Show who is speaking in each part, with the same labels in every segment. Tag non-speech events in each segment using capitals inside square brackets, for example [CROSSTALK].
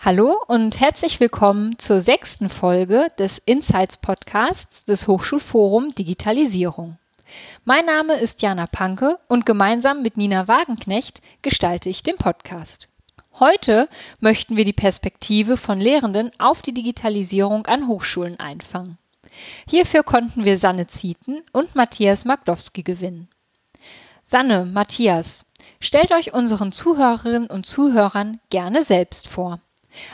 Speaker 1: Hallo und herzlich willkommen zur sechsten Folge des Insights Podcasts des Hochschulforum Digitalisierung. Mein Name ist Jana Panke und gemeinsam mit Nina Wagenknecht gestalte ich den Podcast. Heute möchten wir die Perspektive von Lehrenden auf die Digitalisierung an Hochschulen einfangen. Hierfür konnten wir Sanne Zieten und Matthias Magdowski gewinnen. Sanne, Matthias, stellt euch unseren Zuhörerinnen und Zuhörern gerne selbst vor.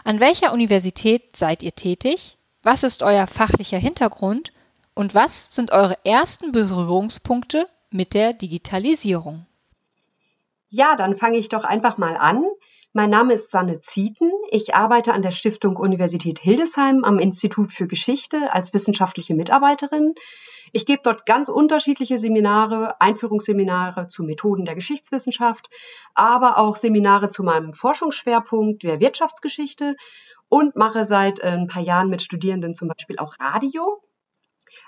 Speaker 1: An welcher Universität seid ihr tätig? Was ist euer fachlicher Hintergrund? Und was sind eure ersten Berührungspunkte mit der Digitalisierung?
Speaker 2: Ja, dann fange ich doch einfach mal an. Mein Name ist Sanne Zieten. Ich arbeite an der Stiftung Universität Hildesheim am Institut für Geschichte als wissenschaftliche Mitarbeiterin. Ich gebe dort ganz unterschiedliche Seminare, Einführungsseminare zu Methoden der Geschichtswissenschaft, aber auch Seminare zu meinem Forschungsschwerpunkt der Wirtschaftsgeschichte und mache seit äh, ein paar Jahren mit Studierenden zum Beispiel auch Radio.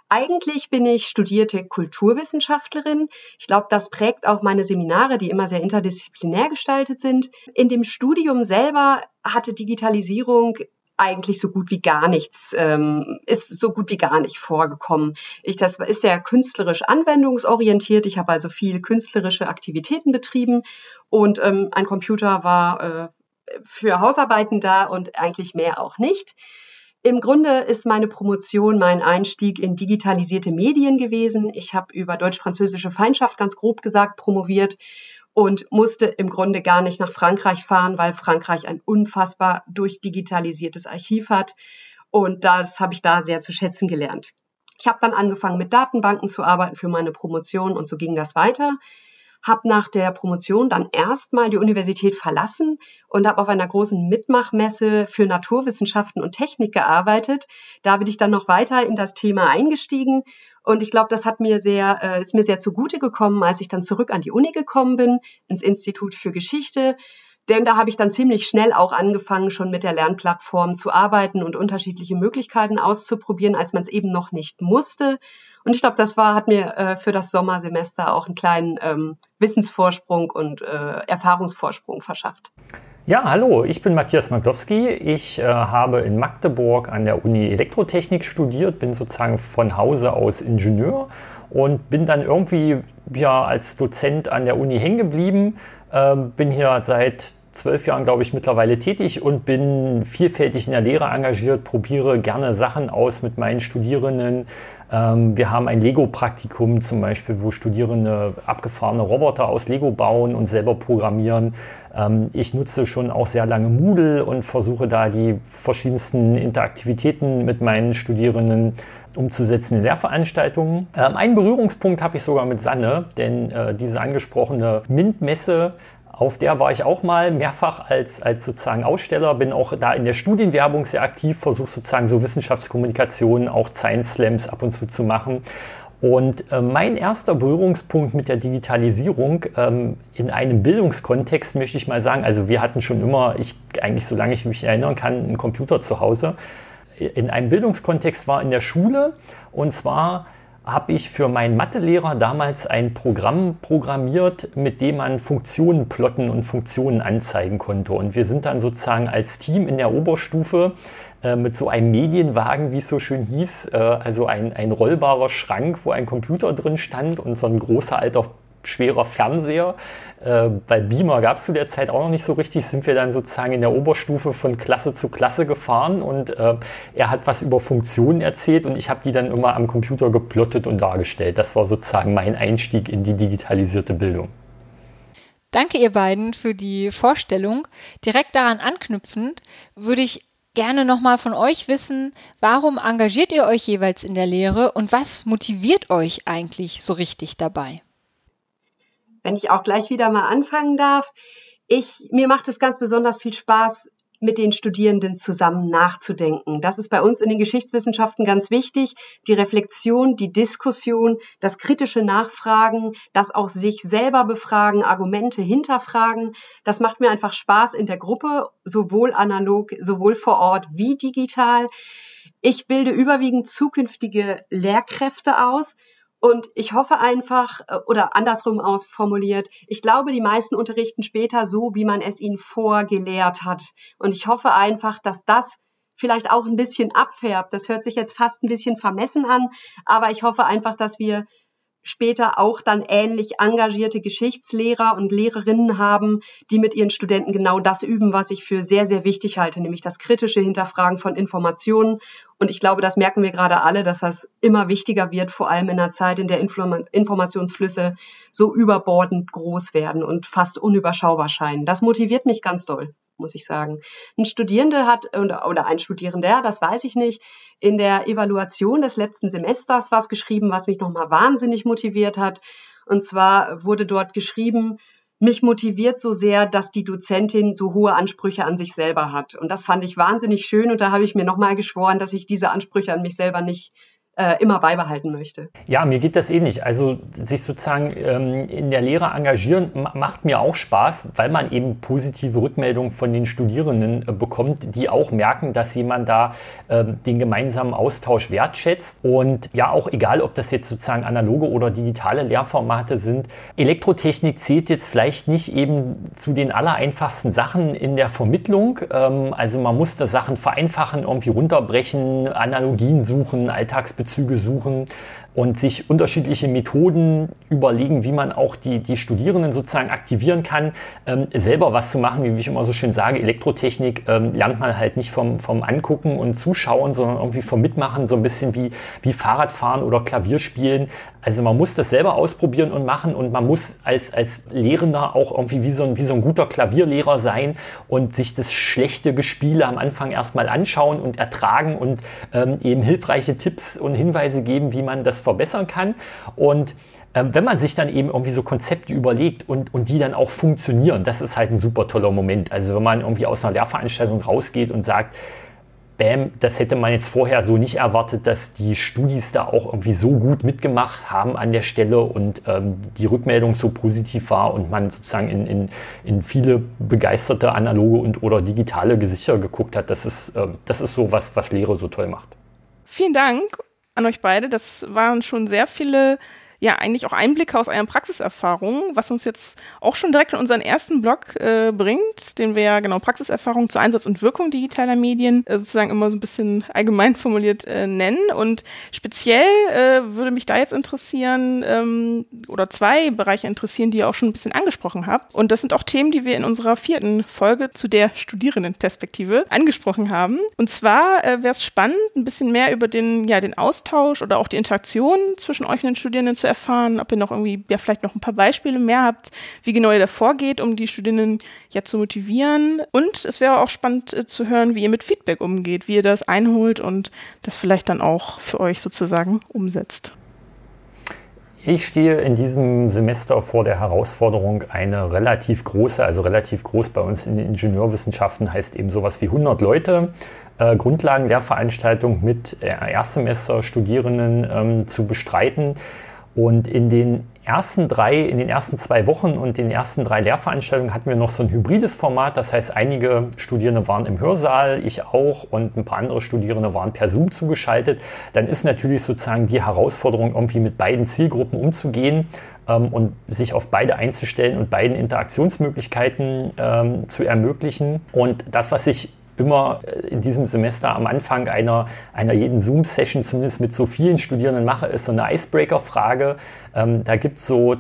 Speaker 2: Eigentlich bin ich studierte Kulturwissenschaftlerin. Ich glaube, das prägt auch meine Seminare, die immer sehr interdisziplinär gestaltet sind. In dem Studium selber hatte Digitalisierung eigentlich so gut wie gar nichts, ähm, ist so gut wie gar nicht vorgekommen. Ich, das ist sehr künstlerisch anwendungsorientiert. Ich habe also viel künstlerische Aktivitäten betrieben und ähm, ein Computer war äh, für Hausarbeiten da und eigentlich mehr auch nicht. Im Grunde ist meine Promotion mein Einstieg in digitalisierte Medien gewesen. Ich habe über deutsch-französische Feindschaft ganz grob gesagt promoviert und musste im Grunde gar nicht nach Frankreich fahren, weil Frankreich ein unfassbar durchdigitalisiertes Archiv hat. Und das habe ich da sehr zu schätzen gelernt. Ich habe dann angefangen, mit Datenbanken zu arbeiten für meine Promotion und so ging das weiter habe nach der Promotion dann erstmal die Universität verlassen und habe auf einer großen Mitmachmesse für Naturwissenschaften und Technik gearbeitet. Da bin ich dann noch weiter in das Thema eingestiegen und ich glaube, das hat mir sehr, äh, ist mir sehr zugute gekommen, als ich dann zurück an die Uni gekommen bin, ins Institut für Geschichte. Denn da habe ich dann ziemlich schnell auch angefangen, schon mit der Lernplattform zu arbeiten und unterschiedliche Möglichkeiten auszuprobieren, als man es eben noch nicht musste. Und ich glaube, das war, hat mir äh, für das Sommersemester auch einen kleinen ähm, Wissensvorsprung und äh, Erfahrungsvorsprung verschafft.
Speaker 3: Ja, hallo, ich bin Matthias Magdowski. Ich äh, habe in Magdeburg an der Uni Elektrotechnik studiert, bin sozusagen von Hause aus Ingenieur und bin dann irgendwie ja, als Dozent an der Uni hängen geblieben. Ähm, bin hier seit zwölf Jahren, glaube ich, mittlerweile tätig und bin vielfältig in der Lehre engagiert, probiere gerne Sachen aus mit meinen Studierenden. Ähm, wir haben ein Lego-Praktikum zum Beispiel, wo Studierende abgefahrene Roboter aus Lego bauen und selber programmieren. Ähm, ich nutze schon auch sehr lange Moodle und versuche da die verschiedensten Interaktivitäten mit meinen Studierenden umzusetzen in Lehrveranstaltungen. Ähm, einen Berührungspunkt habe ich sogar mit Sanne, denn äh, diese angesprochene MINT-Messe auf der war ich auch mal mehrfach als, als sozusagen Aussteller, bin auch da in der Studienwerbung sehr aktiv, versuche sozusagen so Wissenschaftskommunikation, auch Science Slams ab und zu zu machen. Und äh, mein erster Berührungspunkt mit der Digitalisierung ähm, in einem Bildungskontext möchte ich mal sagen, also wir hatten schon immer, ich eigentlich solange ich mich erinnern kann, einen Computer zu Hause. In einem Bildungskontext war in der Schule und zwar habe ich für meinen Mathelehrer damals ein Programm programmiert, mit dem man Funktionen plotten und Funktionen anzeigen konnte. Und wir sind dann sozusagen als Team in der Oberstufe äh, mit so einem Medienwagen, wie es so schön hieß, äh, also ein, ein rollbarer Schrank, wo ein Computer drin stand und so ein großer alter schwerer Fernseher. Äh, bei Beamer gab es zu der Zeit auch noch nicht so richtig, sind wir dann sozusagen in der Oberstufe von Klasse zu Klasse gefahren und äh, er hat was über Funktionen erzählt und ich habe die dann immer am Computer geplottet und dargestellt. Das war sozusagen mein Einstieg in die digitalisierte Bildung.
Speaker 1: Danke ihr beiden für die Vorstellung. Direkt daran anknüpfend würde ich gerne nochmal von euch wissen, warum engagiert ihr euch jeweils in der Lehre und was motiviert euch eigentlich so richtig dabei?
Speaker 2: Wenn ich auch gleich wieder mal anfangen darf. Ich, mir macht es ganz besonders viel Spaß, mit den Studierenden zusammen nachzudenken. Das ist bei uns in den Geschichtswissenschaften ganz wichtig. Die Reflexion, die Diskussion, das kritische Nachfragen, das auch sich selber befragen, Argumente hinterfragen. Das macht mir einfach Spaß in der Gruppe, sowohl analog, sowohl vor Ort wie digital. Ich bilde überwiegend zukünftige Lehrkräfte aus Und ich hoffe einfach, äh, oder andersrum ausformuliert, ich glaube, die meisten unterrichten später so, wie man es ihnen vorgelehrt hat. Und ich hoffe einfach, dass das vielleicht auch ein bisschen abfärbt. Das hört sich jetzt fast ein bisschen vermessen an, aber ich hoffe einfach, dass wir später auch dann ähnlich engagierte Geschichtslehrer und Lehrerinnen haben, die mit ihren Studenten genau das üben, was ich für sehr, sehr wichtig halte, nämlich das kritische Hinterfragen von Informationen. Und ich glaube, das merken wir gerade alle, dass das immer wichtiger wird, vor allem in einer Zeit, in der Informationsflüsse so überbordend groß werden und fast unüberschaubar scheinen. Das motiviert mich ganz doll muss ich sagen. Ein Studierende hat, oder ein Studierender, das weiß ich nicht, in der Evaluation des letzten Semesters was geschrieben, was mich nochmal wahnsinnig motiviert hat. Und zwar wurde dort geschrieben, mich motiviert so sehr, dass die Dozentin so hohe Ansprüche an sich selber hat. Und das fand ich wahnsinnig schön und da habe ich mir nochmal geschworen, dass ich diese Ansprüche an mich selber nicht äh, immer beibehalten möchte.
Speaker 3: Ja, mir geht das ähnlich. Also sich sozusagen ähm, in der Lehre engagieren macht mir auch Spaß, weil man eben positive Rückmeldungen von den Studierenden äh, bekommt, die auch merken, dass jemand da äh, den gemeinsamen Austausch wertschätzt. Und ja, auch egal, ob das jetzt sozusagen analoge oder digitale Lehrformate sind, Elektrotechnik zählt jetzt vielleicht nicht eben zu den allereinfachsten Sachen in der Vermittlung. Ähm, also man muss da Sachen vereinfachen, irgendwie runterbrechen, Analogien suchen, Alltagsbeziehungen Bezüge suchen und sich unterschiedliche Methoden überlegen, wie man auch die, die Studierenden sozusagen aktivieren kann, ähm, selber was zu machen. Wie ich immer so schön sage, Elektrotechnik ähm, lernt man halt nicht vom, vom Angucken und Zuschauen, sondern irgendwie vom Mitmachen, so ein bisschen wie, wie Fahrradfahren oder Klavierspielen. Also man muss das selber ausprobieren und machen und man muss als, als Lehrender auch irgendwie wie so, ein, wie so ein guter Klavierlehrer sein und sich das schlechte Gespiele am Anfang erstmal anschauen und ertragen und ähm, eben hilfreiche Tipps und Hinweise geben, wie man das verbessern kann. Und ähm, wenn man sich dann eben irgendwie so Konzepte überlegt und, und die dann auch funktionieren, das ist halt ein super toller Moment. Also wenn man irgendwie aus einer Lehrveranstaltung rausgeht und sagt, Bam, das hätte man jetzt vorher so nicht erwartet, dass die Studis da auch irgendwie so gut mitgemacht haben an der Stelle und ähm, die Rückmeldung so positiv war und man sozusagen in, in, in viele begeisterte analoge und oder digitale Gesichter geguckt hat. Das ist, äh, das ist so was, was Lehre so toll macht.
Speaker 4: Vielen Dank an euch beide. Das waren schon sehr viele ja eigentlich auch Einblicke aus euren Praxiserfahrungen, was uns jetzt auch schon direkt in unseren ersten Blog äh, bringt, den wir ja genau Praxiserfahrung zu Einsatz und Wirkung digitaler Medien äh, sozusagen immer so ein bisschen [LAUGHS] allgemein formuliert äh, nennen. Und speziell äh, würde mich da jetzt interessieren ähm, oder zwei Bereiche interessieren, die ihr auch schon ein bisschen angesprochen habt. Und das sind auch Themen, die wir in unserer vierten Folge zu der Studierendenperspektive angesprochen haben. Und zwar äh, wäre es spannend, ein bisschen mehr über den, ja, den Austausch oder auch die Interaktion zwischen euch und den Studierenden zu erfahren, ob ihr noch irgendwie, ja, vielleicht noch ein paar Beispiele mehr habt, wie genau ihr da vorgeht, um die Studierenden ja zu motivieren. Und es wäre auch spannend äh, zu hören, wie ihr mit Feedback umgeht, wie ihr das einholt und das vielleicht dann auch für euch sozusagen umsetzt.
Speaker 3: Ich stehe in diesem Semester vor der Herausforderung, eine relativ große, also relativ groß bei uns in den Ingenieurwissenschaften heißt eben sowas wie 100 Leute, äh, Grundlagenlehrveranstaltung mit äh, Erstsemester-Studierenden ähm, zu bestreiten. Und in den ersten drei, in den ersten zwei Wochen und den ersten drei Lehrveranstaltungen hatten wir noch so ein hybrides Format. Das heißt, einige Studierende waren im Hörsaal, ich auch und ein paar andere Studierende waren per Zoom zugeschaltet. Dann ist natürlich sozusagen die Herausforderung, irgendwie mit beiden Zielgruppen umzugehen ähm, und sich auf beide einzustellen und beiden Interaktionsmöglichkeiten ähm, zu ermöglichen. Und das, was ich immer äh, in diesem Semester am Anfang einer, einer jeden Zoom-Session, zumindest mit so vielen Studierenden mache, ist so eine Icebreaker-Frage. Ähm, da gibt es so äh,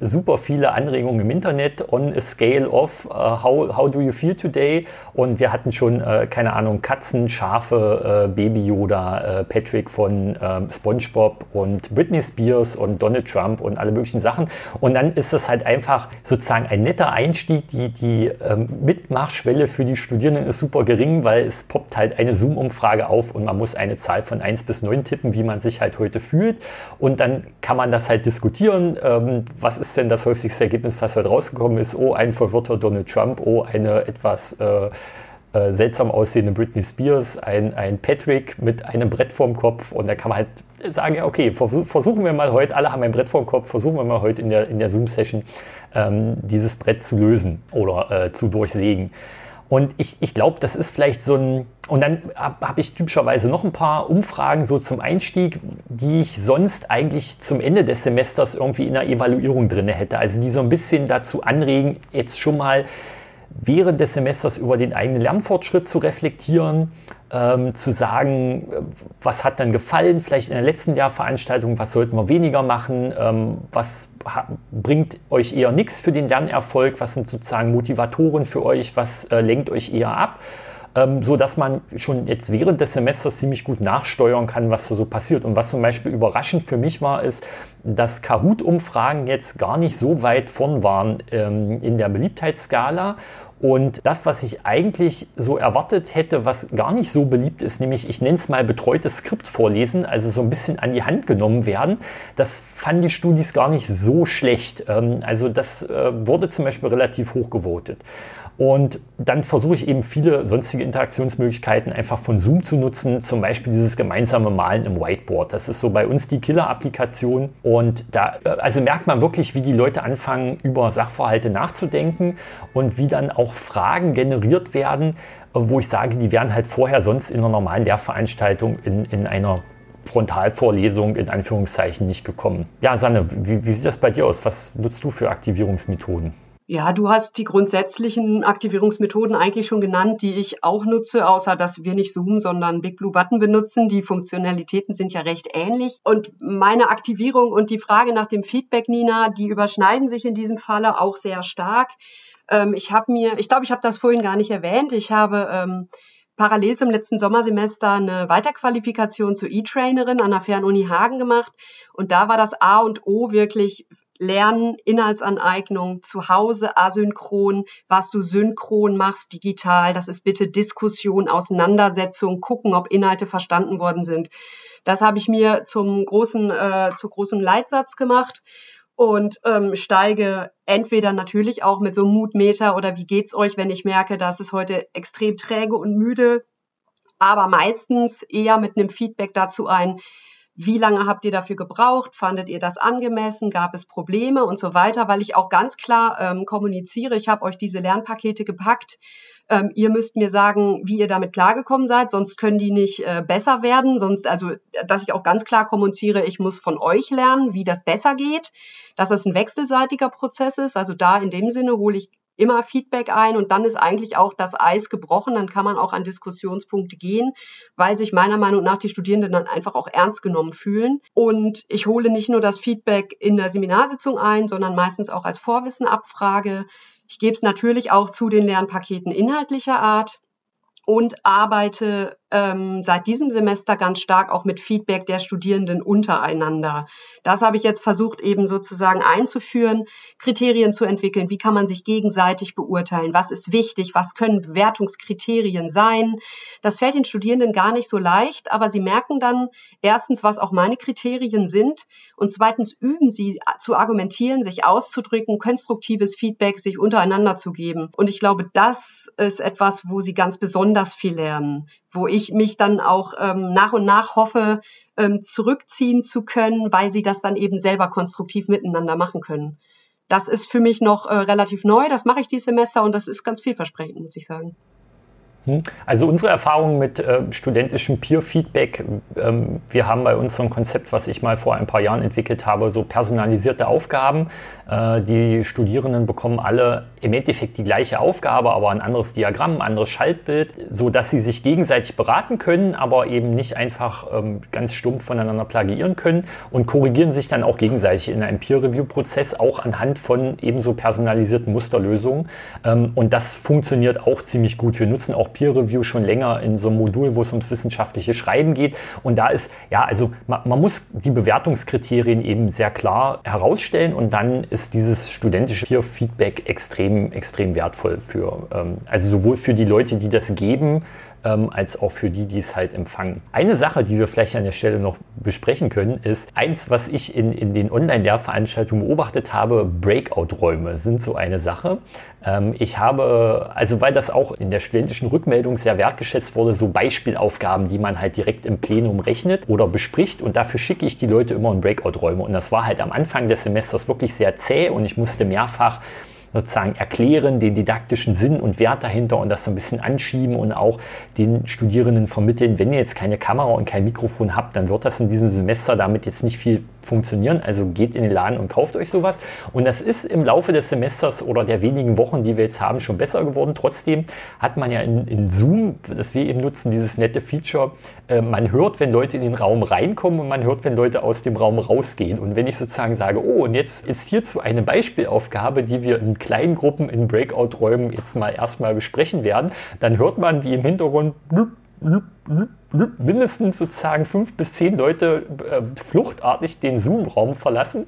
Speaker 3: super viele Anregungen im Internet on a scale of uh, how, how do you feel today? Und wir hatten schon, äh, keine Ahnung, Katzen, Schafe, äh, Baby Yoda, äh, Patrick von ähm, SpongeBob und Britney Spears und Donald Trump und alle möglichen Sachen. Und dann ist es halt einfach sozusagen ein netter Einstieg. Die, die ähm, Mitmachschwelle für die Studierenden ist super gering, weil es poppt halt eine Zoom-Umfrage auf und man muss eine Zahl von 1 bis 9 tippen, wie man sich halt heute fühlt. Und dann kann man das halt diskutieren. Ähm, was ist denn das häufigste Ergebnis, was heute rausgekommen ist? Oh, ein verwirrter Donald Trump, oh, eine etwas äh, äh, seltsam aussehende Britney Spears, ein, ein Patrick mit einem Brett vorm Kopf. Und da kann man halt sagen, ja, okay, versuchen wir mal heute, alle haben ein Brett vorm Kopf, versuchen wir mal heute in der, in der Zoom-Session ähm, dieses Brett zu lösen oder äh, zu durchsägen. Und ich, ich glaube, das ist vielleicht so ein, und dann habe hab ich typischerweise noch ein paar Umfragen so zum Einstieg, die ich sonst eigentlich zum Ende des Semesters irgendwie in der Evaluierung drin hätte. Also die so ein bisschen dazu anregen, jetzt schon mal während des Semesters über den eigenen Lernfortschritt zu reflektieren, ähm, zu sagen, was hat dann gefallen, vielleicht in der letzten Jahrveranstaltung, was sollten wir weniger machen, ähm, was bringt euch eher nichts für den Lernerfolg, was sind sozusagen Motivatoren für euch, was äh, lenkt euch eher ab ähm, so dass man schon jetzt während des Semesters ziemlich gut nachsteuern kann, was da so passiert. Und was zum Beispiel überraschend für mich war, ist, dass Kahoot-Umfragen jetzt gar nicht so weit vorn waren ähm, in der Beliebtheitsskala. Und das, was ich eigentlich so erwartet hätte, was gar nicht so beliebt ist, nämlich ich nenne es mal betreutes Skript vorlesen, also so ein bisschen an die Hand genommen werden, das fanden die Studis gar nicht so schlecht. Ähm, also das äh, wurde zum Beispiel relativ hoch gewotet. Und dann versuche ich eben viele sonstige Interaktionsmöglichkeiten einfach von Zoom zu nutzen, zum Beispiel dieses gemeinsame Malen im Whiteboard. Das ist so bei uns die Killer-Applikation. Und da also merkt man wirklich, wie die Leute anfangen, über Sachverhalte nachzudenken und wie dann auch Fragen generiert werden, wo ich sage, die wären halt vorher sonst in einer normalen Lehrveranstaltung in, in einer Frontalvorlesung in Anführungszeichen nicht gekommen. Ja, Sanne, wie, wie sieht das bei dir aus? Was nutzt du für Aktivierungsmethoden?
Speaker 2: Ja, du hast die grundsätzlichen Aktivierungsmethoden eigentlich schon genannt, die ich auch nutze, außer dass wir nicht Zoom, sondern Big Blue Button benutzen. Die Funktionalitäten sind ja recht ähnlich. Und meine Aktivierung und die Frage nach dem Feedback, Nina, die überschneiden sich in diesem Falle auch sehr stark. Ähm, ich habe mir, ich glaube, ich habe das vorhin gar nicht erwähnt. Ich habe ähm, parallel zum letzten Sommersemester eine Weiterqualifikation zur E-Trainerin an der Fernuni Hagen gemacht. Und da war das A und O wirklich Lernen, Inhaltsaneignung zu Hause asynchron, was du synchron machst digital. Das ist bitte Diskussion, Auseinandersetzung, gucken, ob Inhalte verstanden worden sind. Das habe ich mir zum großen, äh, zu großem Leitsatz gemacht und ähm, steige entweder natürlich auch mit so einem Mutmeter oder wie geht's euch, wenn ich merke, dass es heute extrem träge und müde, aber meistens eher mit einem Feedback dazu ein, wie lange habt ihr dafür gebraucht? Fandet ihr das angemessen? Gab es Probleme und so weiter? Weil ich auch ganz klar ähm, kommuniziere, ich habe euch diese Lernpakete gepackt. Ähm, ihr müsst mir sagen, wie ihr damit klargekommen seid, sonst können die nicht äh, besser werden. Sonst, also, dass ich auch ganz klar kommuniziere, ich muss von euch lernen, wie das besser geht, dass es ein wechselseitiger Prozess ist. Also da in dem Sinne hole ich immer Feedback ein und dann ist eigentlich auch das Eis gebrochen. Dann kann man auch an Diskussionspunkte gehen, weil sich meiner Meinung nach die Studierenden dann einfach auch ernst genommen fühlen. Und ich hole nicht nur das Feedback in der Seminarsitzung ein, sondern meistens auch als Vorwissenabfrage. Ich gebe es natürlich auch zu den Lernpaketen inhaltlicher Art und arbeite ähm, seit diesem Semester ganz stark auch mit Feedback der Studierenden untereinander. Das habe ich jetzt versucht eben sozusagen einzuführen, Kriterien zu entwickeln. Wie kann man sich gegenseitig beurteilen? Was ist wichtig? Was können Bewertungskriterien sein? Das fällt den Studierenden gar nicht so leicht, aber sie merken dann erstens, was auch meine Kriterien sind und zweitens üben sie zu argumentieren, sich auszudrücken, konstruktives Feedback sich untereinander zu geben. Und ich glaube, das ist etwas, wo sie ganz besonders viel lernen wo ich mich dann auch ähm, nach und nach hoffe, ähm, zurückziehen zu können, weil sie das dann eben selber konstruktiv miteinander machen können. Das ist für mich noch äh, relativ neu, das mache ich dieses Semester und das ist ganz vielversprechend, muss ich sagen.
Speaker 3: Hm? Also unsere Erfahrung mit äh, studentischem Peer-Feedback, ähm, wir haben bei uns so ein Konzept, was ich mal vor ein paar Jahren entwickelt habe, so personalisierte Aufgaben. Äh, die Studierenden bekommen alle im Endeffekt die gleiche Aufgabe, aber ein anderes Diagramm, ein anderes Schaltbild, so dass sie sich gegenseitig beraten können, aber eben nicht einfach ähm, ganz stumpf voneinander plagiieren können und korrigieren sich dann auch gegenseitig in einem Peer-Review-Prozess, auch anhand von ebenso personalisierten Musterlösungen. Ähm, und das funktioniert auch ziemlich gut. Wir nutzen auch Peer Review schon länger in so einem Modul, wo es ums wissenschaftliche Schreiben geht. Und da ist, ja, also man, man muss die Bewertungskriterien eben sehr klar herausstellen und dann ist dieses studentische Peer Feedback extrem, extrem wertvoll für, ähm, also sowohl für die Leute, die das geben, ähm, als auch für die, die es halt empfangen. Eine Sache, die wir vielleicht an der Stelle noch besprechen können, ist eins, was ich in, in den Online-Lehrveranstaltungen beobachtet habe, Breakout-Räume sind so eine Sache. Ähm, ich habe, also weil das auch in der studentischen Rückmeldung sehr wertgeschätzt wurde, so Beispielaufgaben, die man halt direkt im Plenum rechnet oder bespricht und dafür schicke ich die Leute immer in Breakout-Räume und das war halt am Anfang des Semesters wirklich sehr zäh und ich musste mehrfach sozusagen erklären, den didaktischen Sinn und Wert dahinter und das so ein bisschen anschieben und auch den Studierenden vermitteln, wenn ihr jetzt keine Kamera und kein Mikrofon habt, dann wird das in diesem Semester damit jetzt nicht viel funktionieren. Also geht in den Laden und kauft euch sowas. Und das ist im Laufe des Semesters oder der wenigen Wochen, die wir jetzt haben, schon besser geworden. Trotzdem hat man ja in, in Zoom, das wir eben nutzen, dieses nette Feature, äh, man hört, wenn Leute in den Raum reinkommen und man hört, wenn Leute aus dem Raum rausgehen. Und wenn ich sozusagen sage, oh, und jetzt ist hierzu eine Beispielaufgabe, die wir in kleinen Gruppen in Breakout-Räumen jetzt mal erstmal besprechen werden, dann hört man, wie im Hintergrund blub, blub, blub, mindestens sozusagen fünf bis zehn Leute äh, fluchtartig den Zoom-Raum verlassen,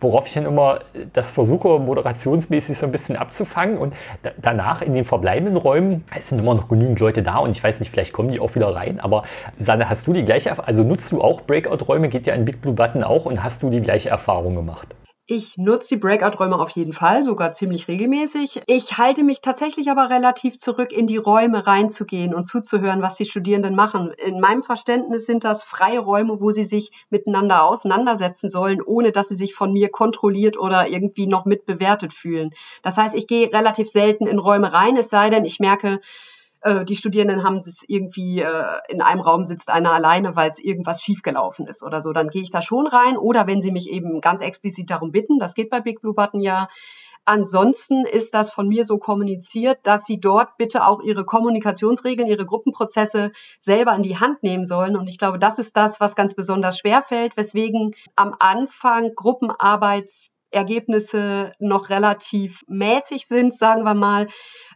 Speaker 3: worauf ich dann immer das versuche, moderationsmäßig so ein bisschen abzufangen. Und da, danach in den verbleibenden Räumen, es sind immer noch genügend Leute da und ich weiß nicht, vielleicht kommen die auch wieder rein. Aber Susanne, hast du die gleiche, also nutzt du auch Breakout-Räume, geht ja in Big Blue Button auch und hast du die gleiche Erfahrung gemacht?
Speaker 2: Ich nutze die Breakout-Räume auf jeden Fall, sogar ziemlich regelmäßig. Ich halte mich tatsächlich aber relativ zurück, in die Räume reinzugehen und zuzuhören, was die Studierenden machen. In meinem Verständnis sind das freie Räume, wo sie sich miteinander auseinandersetzen sollen, ohne dass sie sich von mir kontrolliert oder irgendwie noch mitbewertet fühlen. Das heißt, ich gehe relativ selten in Räume rein, es sei denn, ich merke, äh, die Studierenden haben es irgendwie, äh, in einem Raum sitzt einer alleine, weil es irgendwas schiefgelaufen ist oder so. Dann gehe ich da schon rein. Oder wenn sie mich eben ganz explizit darum bitten, das geht bei Big Blue Button ja, Ansonsten ist das von mir so kommuniziert, dass sie dort bitte auch ihre Kommunikationsregeln, ihre Gruppenprozesse selber in die Hand nehmen sollen. Und ich glaube, das ist das, was ganz besonders schwer fällt, weswegen am Anfang Gruppenarbeitsergebnisse noch relativ mäßig sind, sagen wir mal,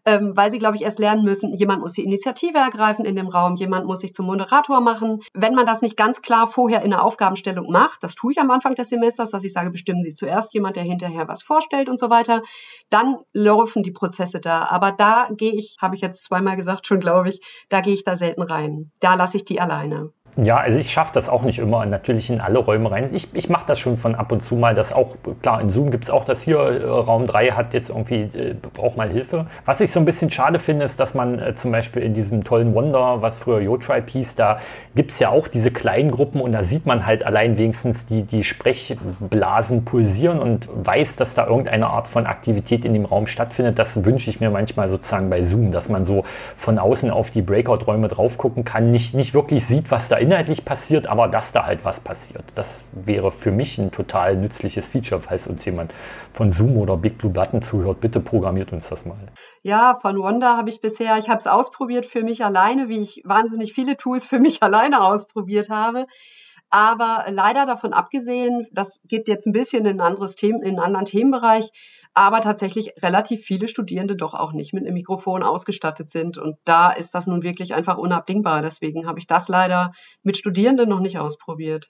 Speaker 2: ähm, weil sie, glaube ich, erst lernen müssen, jemand muss die Initiative ergreifen in dem Raum, jemand muss sich zum Moderator machen. Wenn man das nicht ganz klar vorher in der Aufgabenstellung macht, das tue ich am Anfang des Semesters, dass ich sage, bestimmen Sie zuerst jemand, der hinterher was vorstellt und so weiter, dann laufen die Prozesse da. Aber da gehe ich, habe ich jetzt zweimal gesagt schon, glaube ich, da gehe ich da selten rein. Da lasse ich die alleine.
Speaker 3: Ja, also ich schaffe das auch nicht immer natürlich in alle Räume rein. Ich, ich mache das schon von ab und zu mal, das auch, klar, in Zoom gibt es auch das hier, äh, Raum 3 hat jetzt irgendwie, äh, braucht mal Hilfe. Was ich so ein bisschen schade finde, ist, dass man äh, zum Beispiel in diesem tollen Wonder, was früher YoTribe hieß, da gibt es ja auch diese kleinen Gruppen und da sieht man halt allein wenigstens die, die Sprechblasen pulsieren und weiß, dass da irgendeine Art von Aktivität in dem Raum stattfindet. Das wünsche ich mir manchmal sozusagen bei Zoom, dass man so von außen auf die Breakout-Räume drauf gucken kann, nicht, nicht wirklich sieht, was da inhaltlich passiert, aber dass da halt was passiert. Das wäre für mich ein total nützliches Feature, falls uns jemand von Zoom oder Big Blue Button zuhört. Bitte programmiert uns das mal.
Speaker 2: Ja, von Wanda habe ich bisher, ich habe es ausprobiert für mich alleine, wie ich wahnsinnig viele Tools für mich [LAUGHS] alleine ausprobiert habe. Aber leider davon abgesehen, das geht jetzt ein bisschen in ein anderes Thema, in einen anderen Themenbereich, aber tatsächlich relativ viele Studierende doch auch nicht mit einem Mikrofon ausgestattet sind. Und da ist das nun wirklich einfach unabdingbar. Deswegen habe ich das leider mit Studierenden noch nicht ausprobiert.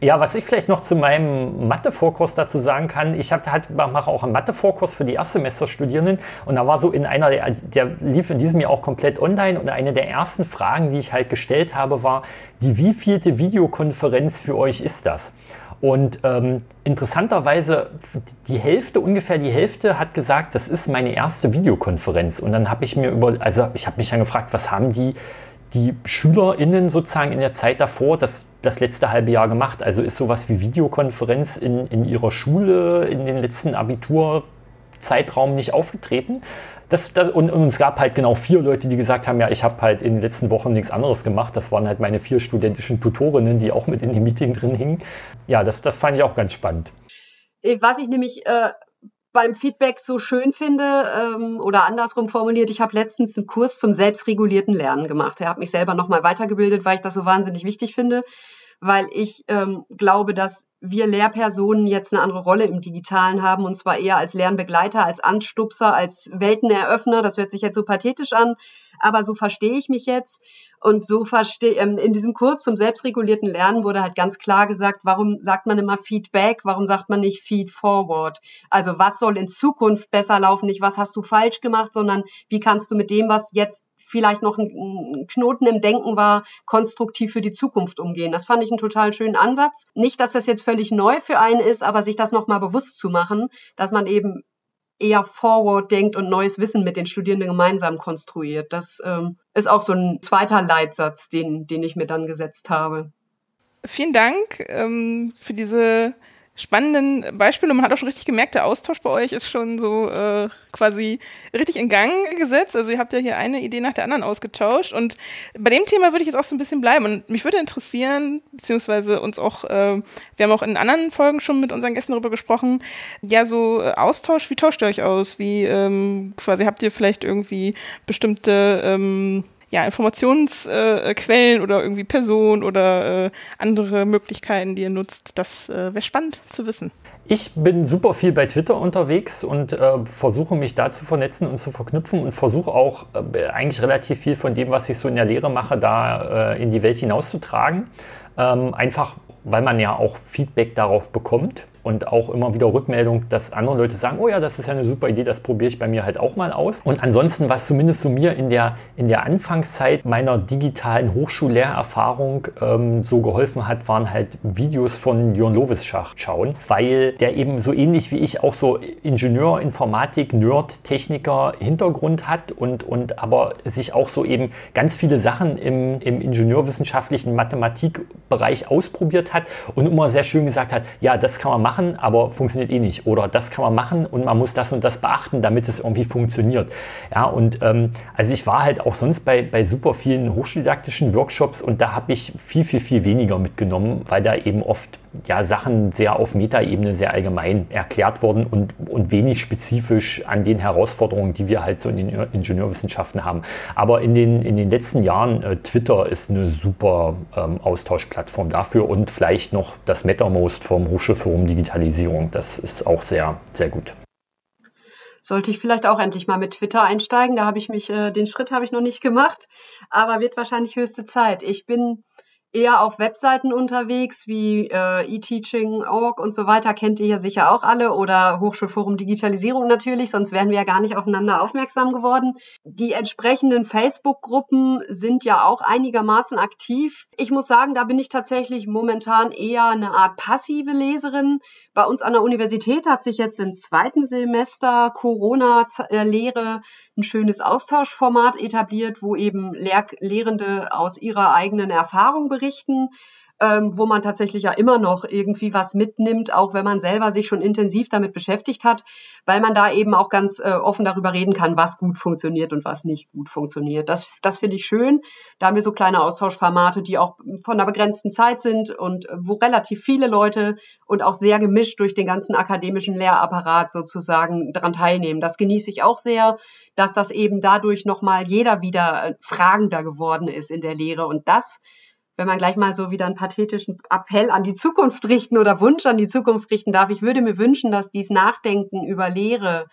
Speaker 3: Ja, was ich vielleicht noch zu meinem Mathe-Vorkurs dazu sagen kann, ich halt, mache auch einen Mathe-Vorkurs für die Erstsemesterstudierenden und da war so in einer, der, der lief in diesem Jahr auch komplett online und eine der ersten Fragen, die ich halt gestellt habe, war, die wievielte Videokonferenz für euch ist das? Und ähm, interessanterweise, die Hälfte, ungefähr die Hälfte hat gesagt, das ist meine erste Videokonferenz. Und dann habe ich mir über, also ich habe mich dann gefragt, was haben die, die SchülerInnen sozusagen in der Zeit davor das, das letzte halbe Jahr gemacht? Also ist sowas wie Videokonferenz in, in ihrer Schule, in den letzten Abiturzeitraum nicht aufgetreten? das, das, und, und, es gab halt genau vier Leute, die gesagt haben, ja, ich habe halt in den letzten Wochen nichts anderes gemacht. Das waren halt meine vier studentischen Tutorinnen, die auch mit in dem Meeting drin hingen. Ja, das, das fand ich auch ganz spannend.
Speaker 2: Was ich nämlich äh, beim Feedback so schön finde ähm, oder andersrum formuliert, ich habe letztens einen Kurs zum selbstregulierten Lernen gemacht. Er hat mich selber nochmal weitergebildet, weil ich das so wahnsinnig wichtig finde weil ich ähm, glaube, dass wir Lehrpersonen jetzt eine andere Rolle im Digitalen haben und zwar eher als Lernbegleiter, als Anstupser, als Welteneröffner. Das hört sich jetzt so pathetisch an, aber so verstehe ich mich jetzt. Und so verstehe ähm, in diesem Kurs zum selbstregulierten Lernen wurde halt ganz klar gesagt, warum sagt man immer Feedback, warum sagt man nicht Feed Forward? Also was soll in Zukunft besser laufen? Nicht was hast du falsch gemacht, sondern wie kannst du mit dem, was jetzt vielleicht noch ein Knoten im Denken war, konstruktiv für die Zukunft umgehen. Das fand ich einen total schönen Ansatz. Nicht, dass das jetzt völlig neu für einen ist, aber sich das nochmal bewusst zu machen, dass man eben eher forward denkt und neues Wissen mit den Studierenden gemeinsam konstruiert. Das ähm, ist auch so ein zweiter Leitsatz, den, den ich mir dann gesetzt habe.
Speaker 4: Vielen Dank ähm, für diese spannenden Beispiele. Man hat auch schon richtig gemerkt, der Austausch bei euch ist schon so äh, quasi richtig in Gang gesetzt. Also ihr habt ja hier eine Idee nach der anderen ausgetauscht. Und bei dem Thema würde ich jetzt auch so ein bisschen bleiben. Und mich würde interessieren, beziehungsweise uns auch, äh, wir haben auch in anderen Folgen schon mit unseren Gästen darüber gesprochen, ja, so äh, Austausch, wie tauscht ihr euch aus? Wie ähm, quasi habt ihr vielleicht irgendwie bestimmte ähm, ja, Informationsquellen äh, oder irgendwie Personen oder äh, andere Möglichkeiten, die ihr nutzt. Das äh, wäre spannend zu wissen.
Speaker 3: Ich bin super viel bei Twitter unterwegs und äh, versuche mich da zu vernetzen und zu verknüpfen und versuche auch äh, eigentlich relativ viel von dem, was ich so in der Lehre mache, da äh, in die Welt hinauszutragen. Ähm, einfach weil man ja auch Feedback darauf bekommt und auch immer wieder Rückmeldung, dass andere Leute sagen, oh ja, das ist ja eine super Idee, das probiere ich bei mir halt auch mal aus. Und ansonsten, was zumindest so mir in der, in der Anfangszeit meiner digitalen Hochschullehrerfahrung ähm, so geholfen hat, waren halt Videos von Jörn Lovischach schauen, weil der eben so ähnlich wie ich auch so Ingenieur, Informatik, Nerd, Techniker Hintergrund hat und, und aber sich auch so eben ganz viele Sachen im, im ingenieurwissenschaftlichen Mathematikbereich ausprobiert hat und immer sehr schön gesagt hat, ja, das kann man machen machen, aber funktioniert eh nicht. Oder das kann man machen und man muss das und das beachten, damit es irgendwie funktioniert. Ja, und ähm, also ich war halt auch sonst bei, bei super vielen hochschuldidaktischen Workshops und da habe ich viel, viel, viel weniger mitgenommen, weil da eben oft ja, Sachen sehr auf Metaebene sehr allgemein erklärt wurden und, und wenig spezifisch an den Herausforderungen, die wir halt so in den Ingenieurwissenschaften haben. Aber in den, in den letzten Jahren, äh, Twitter ist eine super ähm, Austauschplattform dafür und vielleicht noch das MetaMost vom Hochschulforum Digitalisierung. Das ist auch sehr, sehr gut
Speaker 2: sollte ich vielleicht auch endlich mal mit Twitter einsteigen. Da habe ich mich, äh, den Schritt habe ich noch nicht gemacht, aber wird wahrscheinlich höchste Zeit. Ich bin eher auf Webseiten unterwegs wie äh, eTeaching.org und so weiter, kennt ihr ja sicher auch alle oder Hochschulforum Digitalisierung natürlich, sonst wären wir ja gar nicht aufeinander aufmerksam geworden. Die entsprechenden Facebook-Gruppen sind ja auch einigermaßen aktiv. Ich muss sagen, da bin ich tatsächlich momentan eher eine Art passive Leserin. Bei uns an der Universität hat sich jetzt im zweiten Semester Corona-Lehre ein schönes Austauschformat etabliert, wo eben Lehr Lehrende aus ihrer eigenen Erfahrung berichten ähm, wo man tatsächlich ja immer noch irgendwie was mitnimmt, auch wenn man selber sich schon intensiv damit beschäftigt hat, weil man da eben auch ganz äh, offen darüber reden kann, was gut funktioniert und was nicht gut funktioniert. Das, das finde ich schön. Da haben wir so kleine Austauschformate, die auch von einer begrenzten Zeit sind und wo relativ viele Leute und auch sehr gemischt durch den ganzen akademischen Lehrapparat sozusagen daran teilnehmen. Das genieße ich auch sehr dass das eben dadurch nochmal jeder wieder äh, fragender geworden ist in der Lehre. Und das wenn man gleich mal so wieder einen pathetischen Appell an die Zukunft richten oder Wunsch an die Zukunft richten darf, ich würde mir wünschen, dass dies Nachdenken über Lehre,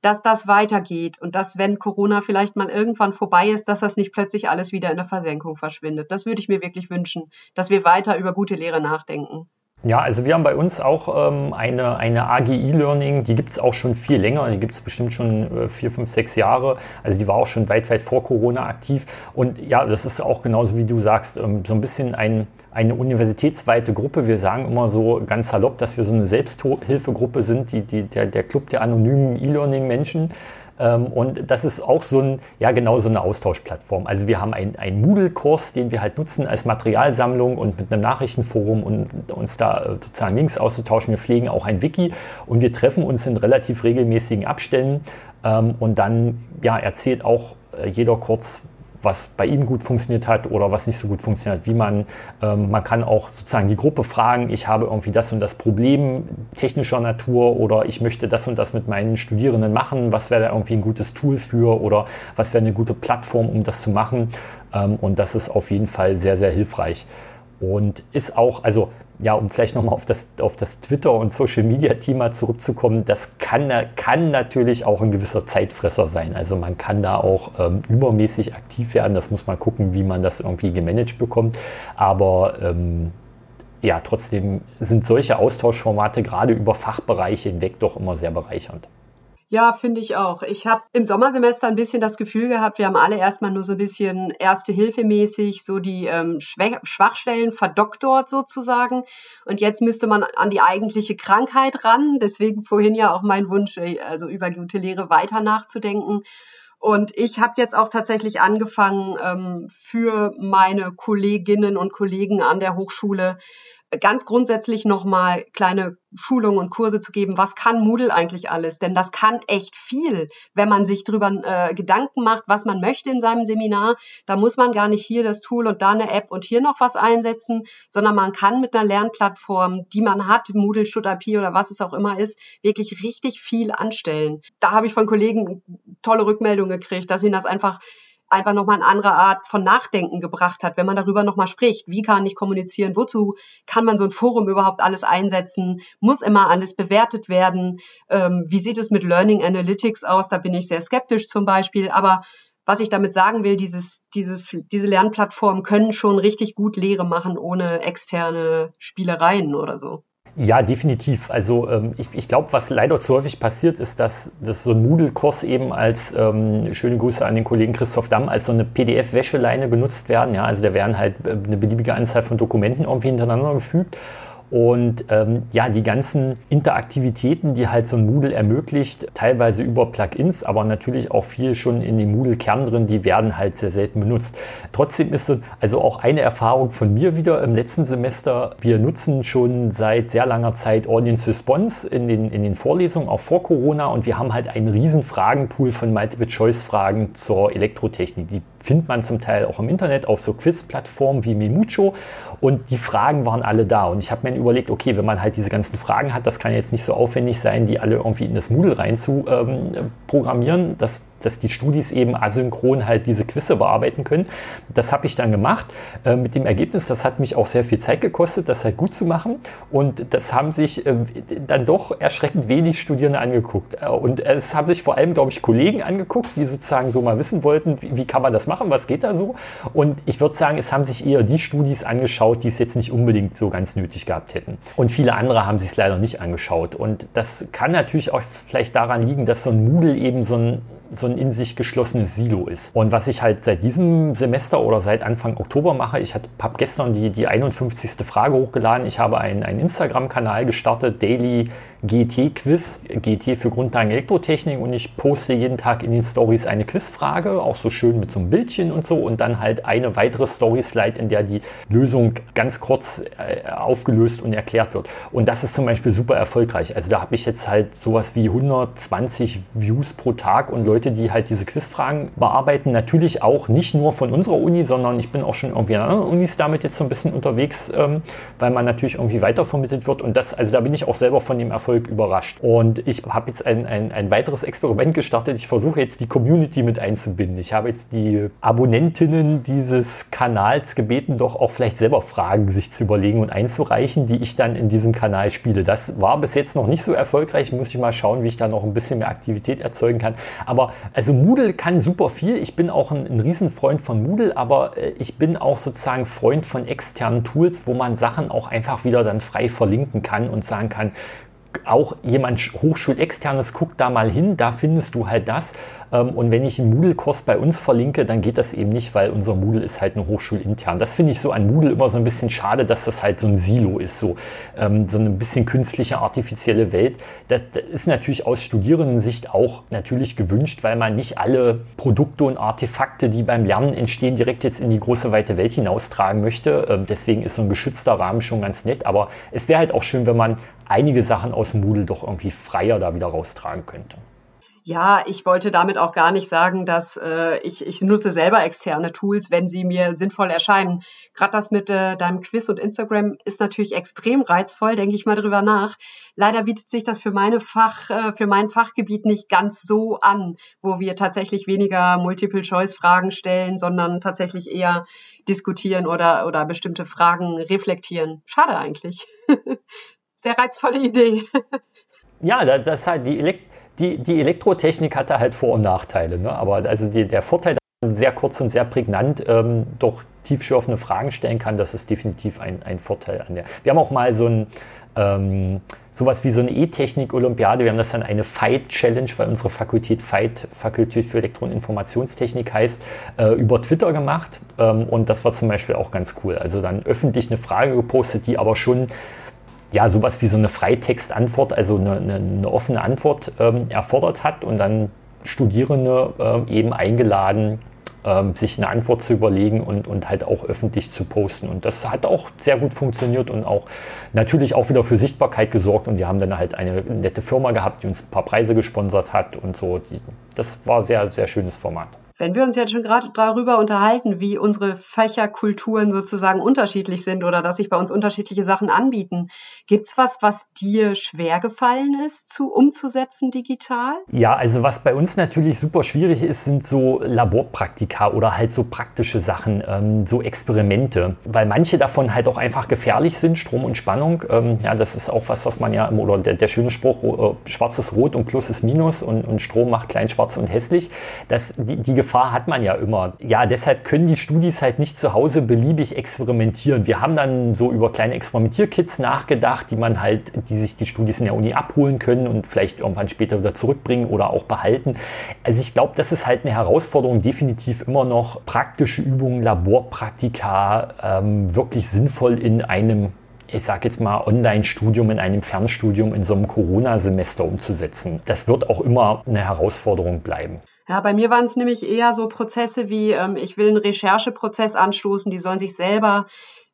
Speaker 2: dass das weitergeht und dass, wenn Corona vielleicht mal irgendwann vorbei ist, dass das nicht plötzlich alles wieder in der Versenkung verschwindet. Das würde ich mir wirklich wünschen, dass wir weiter über gute Lehre nachdenken.
Speaker 3: Ja, also wir haben bei uns auch ähm, eine, eine AGI-Learning, die gibt es auch schon viel länger, die gibt es bestimmt schon äh, vier, fünf, sechs Jahre. Also die war auch schon weit, weit vor Corona aktiv. Und ja, das ist auch genauso wie du sagst, ähm, so ein bisschen ein, eine universitätsweite Gruppe. Wir sagen immer so ganz salopp, dass wir so eine Selbsthilfegruppe sind, die, die, der, der Club der anonymen E-Learning-Menschen. Ähm, und das ist auch so ein, ja genau so eine Austauschplattform. Also wir haben einen Moodle-Kurs, den wir halt nutzen als Materialsammlung und mit einem Nachrichtenforum und uns da äh, sozusagen Links auszutauschen. Wir pflegen auch ein Wiki und wir treffen uns in relativ regelmäßigen Abständen ähm, und dann ja, erzählt auch äh, jeder kurz, was bei ihm gut funktioniert hat oder was nicht so gut funktioniert hat, wie man, ähm, man kann auch sozusagen die Gruppe fragen, ich habe irgendwie das und das Problem technischer Natur oder ich möchte das und das mit meinen Studierenden machen, was wäre da irgendwie ein gutes Tool für oder was wäre eine gute Plattform, um das zu machen? Ähm, und das ist auf jeden Fall sehr, sehr hilfreich. Und ist auch, also ja, um vielleicht nochmal auf das, auf das Twitter- und Social-Media-Thema zurückzukommen, das kann, kann natürlich auch ein gewisser Zeitfresser sein. Also man kann da auch ähm, übermäßig aktiv werden. Das muss man gucken, wie man das irgendwie gemanagt bekommt. Aber ähm, ja, trotzdem sind solche Austauschformate gerade über Fachbereiche hinweg doch immer sehr bereichernd.
Speaker 2: Ja, finde ich auch. Ich habe im Sommersemester ein bisschen das Gefühl gehabt, wir haben alle erstmal nur so ein bisschen erste Hilfe mäßig so die ähm, Schwachstellen verdoktort sozusagen. Und jetzt müsste man an die eigentliche Krankheit ran. Deswegen vorhin ja auch mein Wunsch, äh, also über gute Lehre weiter nachzudenken. Und ich habe jetzt auch tatsächlich angefangen, ähm, für meine Kolleginnen und Kollegen an der Hochschule ganz grundsätzlich nochmal kleine Schulungen und Kurse zu geben, was kann Moodle eigentlich alles? Denn das kann echt viel, wenn man sich drüber äh, Gedanken macht, was man möchte in seinem Seminar. Da muss man gar nicht hier das Tool und da eine App und hier noch was einsetzen, sondern man kann mit einer Lernplattform, die man hat, Moodle, ShutIP oder was es auch immer ist, wirklich richtig viel anstellen. Da habe ich von Kollegen tolle Rückmeldungen gekriegt, dass ihnen das einfach einfach nochmal eine andere Art von Nachdenken gebracht hat, wenn man darüber nochmal spricht. Wie kann ich kommunizieren? Wozu kann man so ein Forum überhaupt alles einsetzen? Muss immer alles bewertet werden? Ähm, wie sieht es mit Learning Analytics aus? Da bin ich sehr skeptisch zum Beispiel. Aber was ich damit sagen will, dieses, dieses, diese Lernplattformen können schon richtig gut Lehre machen, ohne externe Spielereien oder so.
Speaker 3: Ja, definitiv. Also ähm, ich, ich glaube, was leider zu häufig passiert, ist, dass, dass so ein Moodle-Kurs eben als, ähm, schöne Grüße an den Kollegen Christoph Damm, als so eine PDF-Wäscheleine genutzt werden. Ja, also da werden halt äh, eine beliebige Anzahl von Dokumenten irgendwie hintereinander gefügt. Und ähm, ja, die ganzen Interaktivitäten, die halt so ein Moodle ermöglicht, teilweise über Plugins, aber natürlich auch viel schon in dem Moodle-Kern drin, die werden halt sehr selten benutzt. Trotzdem ist so, also auch eine Erfahrung von mir wieder im letzten Semester. Wir nutzen schon seit sehr langer Zeit Audience Response in den, in den Vorlesungen, auch vor Corona. Und wir haben halt einen riesen Fragenpool von Multiple-Choice-Fragen zur Elektrotechnik. Die findet man zum Teil auch im Internet auf so Quiz-Plattformen wie Memucho. Und die Fragen waren alle da. Und ich habe mir überlegt, okay, wenn man halt diese ganzen Fragen hat, das kann jetzt nicht so aufwendig sein, die alle irgendwie in das Moodle rein zu ähm, programmieren. Das dass die Studis eben asynchron halt diese Quizze bearbeiten können. Das habe ich dann gemacht äh, mit dem Ergebnis, das hat mich auch sehr viel Zeit gekostet, das halt gut zu machen. Und das haben sich äh, dann doch erschreckend wenig Studierende angeguckt. Äh, und es haben sich vor allem, glaube ich, Kollegen angeguckt, die sozusagen so mal wissen wollten, wie, wie kann man das machen, was geht da so. Und ich würde sagen, es haben sich eher die Studis angeschaut, die es jetzt nicht unbedingt so ganz nötig gehabt hätten. Und viele andere haben sich es leider nicht angeschaut. Und das kann natürlich auch vielleicht daran liegen, dass so ein Moodle eben so ein so ein in sich geschlossenes Silo ist. Und was ich halt seit diesem Semester oder seit Anfang Oktober mache, ich habe gestern die, die 51. Frage hochgeladen. Ich habe einen, einen Instagram-Kanal gestartet, Daily GT-Quiz, GT für Grundlagen Elektrotechnik und ich poste jeden Tag in den Stories eine Quizfrage, auch so schön mit so einem Bildchen und so und dann halt eine weitere Story-Slide, in der die Lösung ganz kurz äh, aufgelöst und erklärt wird. Und das ist zum Beispiel super erfolgreich. Also da habe ich jetzt halt sowas wie 120 Views pro Tag und Leute, die halt diese Quizfragen bearbeiten. Natürlich auch nicht nur von unserer Uni, sondern ich bin auch schon irgendwie an anderen Unis damit jetzt so ein bisschen unterwegs, ähm, weil man natürlich irgendwie weitervermittelt wird. Und das, also da bin ich auch selber von dem Erfolg Erfolg überrascht. Und ich habe jetzt ein, ein, ein weiteres Experiment gestartet. Ich versuche jetzt die Community mit einzubinden. Ich habe jetzt die Abonnentinnen dieses Kanals gebeten, doch auch vielleicht selber Fragen sich zu überlegen und einzureichen, die ich dann in diesem Kanal spiele. Das war bis jetzt noch nicht so erfolgreich. Muss ich mal schauen, wie ich da noch ein bisschen mehr Aktivität erzeugen kann. Aber also Moodle kann super viel. Ich bin auch ein, ein Riesenfreund von Moodle, aber äh, ich bin auch sozusagen Freund von externen Tools, wo man Sachen auch einfach wieder dann frei verlinken kann und sagen kann, auch jemand Hochschulexternes guckt da mal hin, da findest du halt das. Ähm, und wenn ich einen Moodle-Kurs bei uns verlinke, dann geht das eben nicht, weil unser Moodle ist halt eine Hochschulintern. Das finde ich so an Moodle immer so ein bisschen schade, dass das halt so ein Silo ist, so, ähm, so eine bisschen künstliche, artifizielle Welt. Das, das ist natürlich aus Studierendensicht auch natürlich gewünscht, weil man nicht alle Produkte und Artefakte, die beim Lernen entstehen, direkt jetzt in die große weite Welt hinaustragen möchte. Ähm, deswegen ist so ein geschützter Rahmen schon ganz nett. Aber es wäre halt auch schön, wenn man einige Sachen aus Moodle doch irgendwie freier da wieder raustragen könnte.
Speaker 2: Ja, ich wollte damit auch gar nicht sagen, dass äh, ich, ich nutze selber externe Tools, wenn sie mir sinnvoll erscheinen. Gerade das mit äh, deinem Quiz und Instagram ist natürlich extrem reizvoll, denke ich mal drüber nach. Leider bietet sich das für meine Fach, äh, für mein Fachgebiet nicht ganz so an, wo wir tatsächlich weniger Multiple-Choice-Fragen stellen, sondern tatsächlich eher diskutieren oder, oder bestimmte Fragen reflektieren. Schade eigentlich. [LAUGHS] Sehr reizvolle Idee.
Speaker 3: Ja, das halt die Elekt die, die Elektrotechnik hatte halt Vor- und Nachteile. Ne? Aber also die, der Vorteil, dass man sehr kurz und sehr prägnant ähm, doch tiefschürfende Fragen stellen kann, das ist definitiv ein, ein Vorteil an der. Wir haben auch mal so ein ähm, sowas wie so eine E-Technik-Olympiade. Wir haben das dann eine Fight-Challenge, weil unsere Fakultät Fight, Fakultät für Elektro- und Informationstechnik heißt, äh, über Twitter gemacht. Ähm, und das war zum Beispiel auch ganz cool. Also dann öffentlich eine Frage gepostet, die aber schon ja, sowas wie so eine Freitextantwort, also eine, eine, eine offene Antwort ähm, erfordert hat und dann Studierende äh, eben eingeladen, ähm, sich eine Antwort zu überlegen und, und halt auch öffentlich zu posten. Und das hat auch sehr gut funktioniert und auch natürlich auch wieder für Sichtbarkeit gesorgt. Und wir haben dann halt eine nette Firma gehabt, die uns ein paar Preise gesponsert hat und so. Das war sehr, sehr schönes Format.
Speaker 2: Wenn wir uns jetzt schon gerade darüber unterhalten, wie unsere Fächerkulturen sozusagen unterschiedlich sind oder dass sich bei uns unterschiedliche Sachen anbieten, gibt es was, was dir schwer gefallen ist, zu umzusetzen digital?
Speaker 3: Ja, also was bei uns natürlich super schwierig ist, sind so Laborpraktika oder halt so praktische Sachen, ähm, so Experimente, weil manche davon halt auch einfach gefährlich sind, Strom und Spannung. Ähm, ja, das ist auch was, was man ja, oder der, der schöne Spruch, äh, schwarz ist rot und plus ist minus und, und Strom macht klein, schwarz und hässlich. Das, die, die Gefahr hat man ja immer. Ja, deshalb können die Studis halt nicht zu Hause beliebig experimentieren. Wir haben dann so über kleine Experimentierkits nachgedacht, die man halt, die sich die Studis in der Uni abholen können und vielleicht irgendwann später wieder zurückbringen oder auch behalten. Also ich glaube, das ist halt eine Herausforderung, definitiv immer noch praktische Übungen, Laborpraktika ähm, wirklich sinnvoll in einem ich sage jetzt mal, Online-Studium, in einem Fernstudium, in so einem Corona-Semester umzusetzen. Das wird auch immer eine Herausforderung bleiben.
Speaker 2: Ja, bei mir waren es nämlich eher so Prozesse wie, ähm, ich will einen Rechercheprozess anstoßen, die sollen sich selber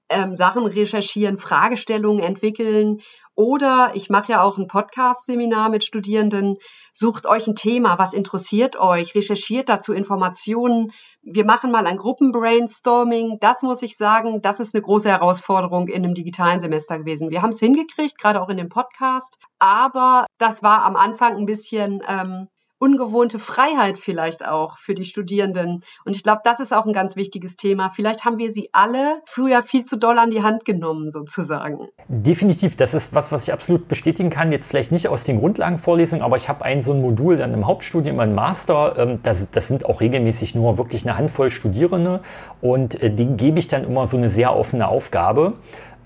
Speaker 2: ähm, Sachen recherchieren, Fragestellungen entwickeln. Oder ich mache ja auch ein Podcast-Seminar mit Studierenden. Sucht euch ein Thema, was interessiert euch, recherchiert dazu Informationen. Wir machen mal ein Gruppenbrainstorming. Das muss ich sagen, das ist eine große Herausforderung in einem digitalen Semester gewesen. Wir haben es hingekriegt, gerade auch in dem Podcast. Aber das war am Anfang ein bisschen ähm, ungewohnte Freiheit vielleicht auch für die Studierenden. Und ich glaube, das ist auch ein ganz wichtiges Thema. Vielleicht haben wir sie alle früher viel zu doll an die Hand genommen, sozusagen.
Speaker 3: Definitiv, das ist was, was ich absolut bestätigen kann. Jetzt vielleicht nicht aus den Grundlagenvorlesungen, aber ich habe ein so ein Modul dann im Hauptstudium, im Master. Ähm, das, das sind auch regelmäßig nur wirklich eine Handvoll Studierende und äh, denen gebe ich dann immer so eine sehr offene Aufgabe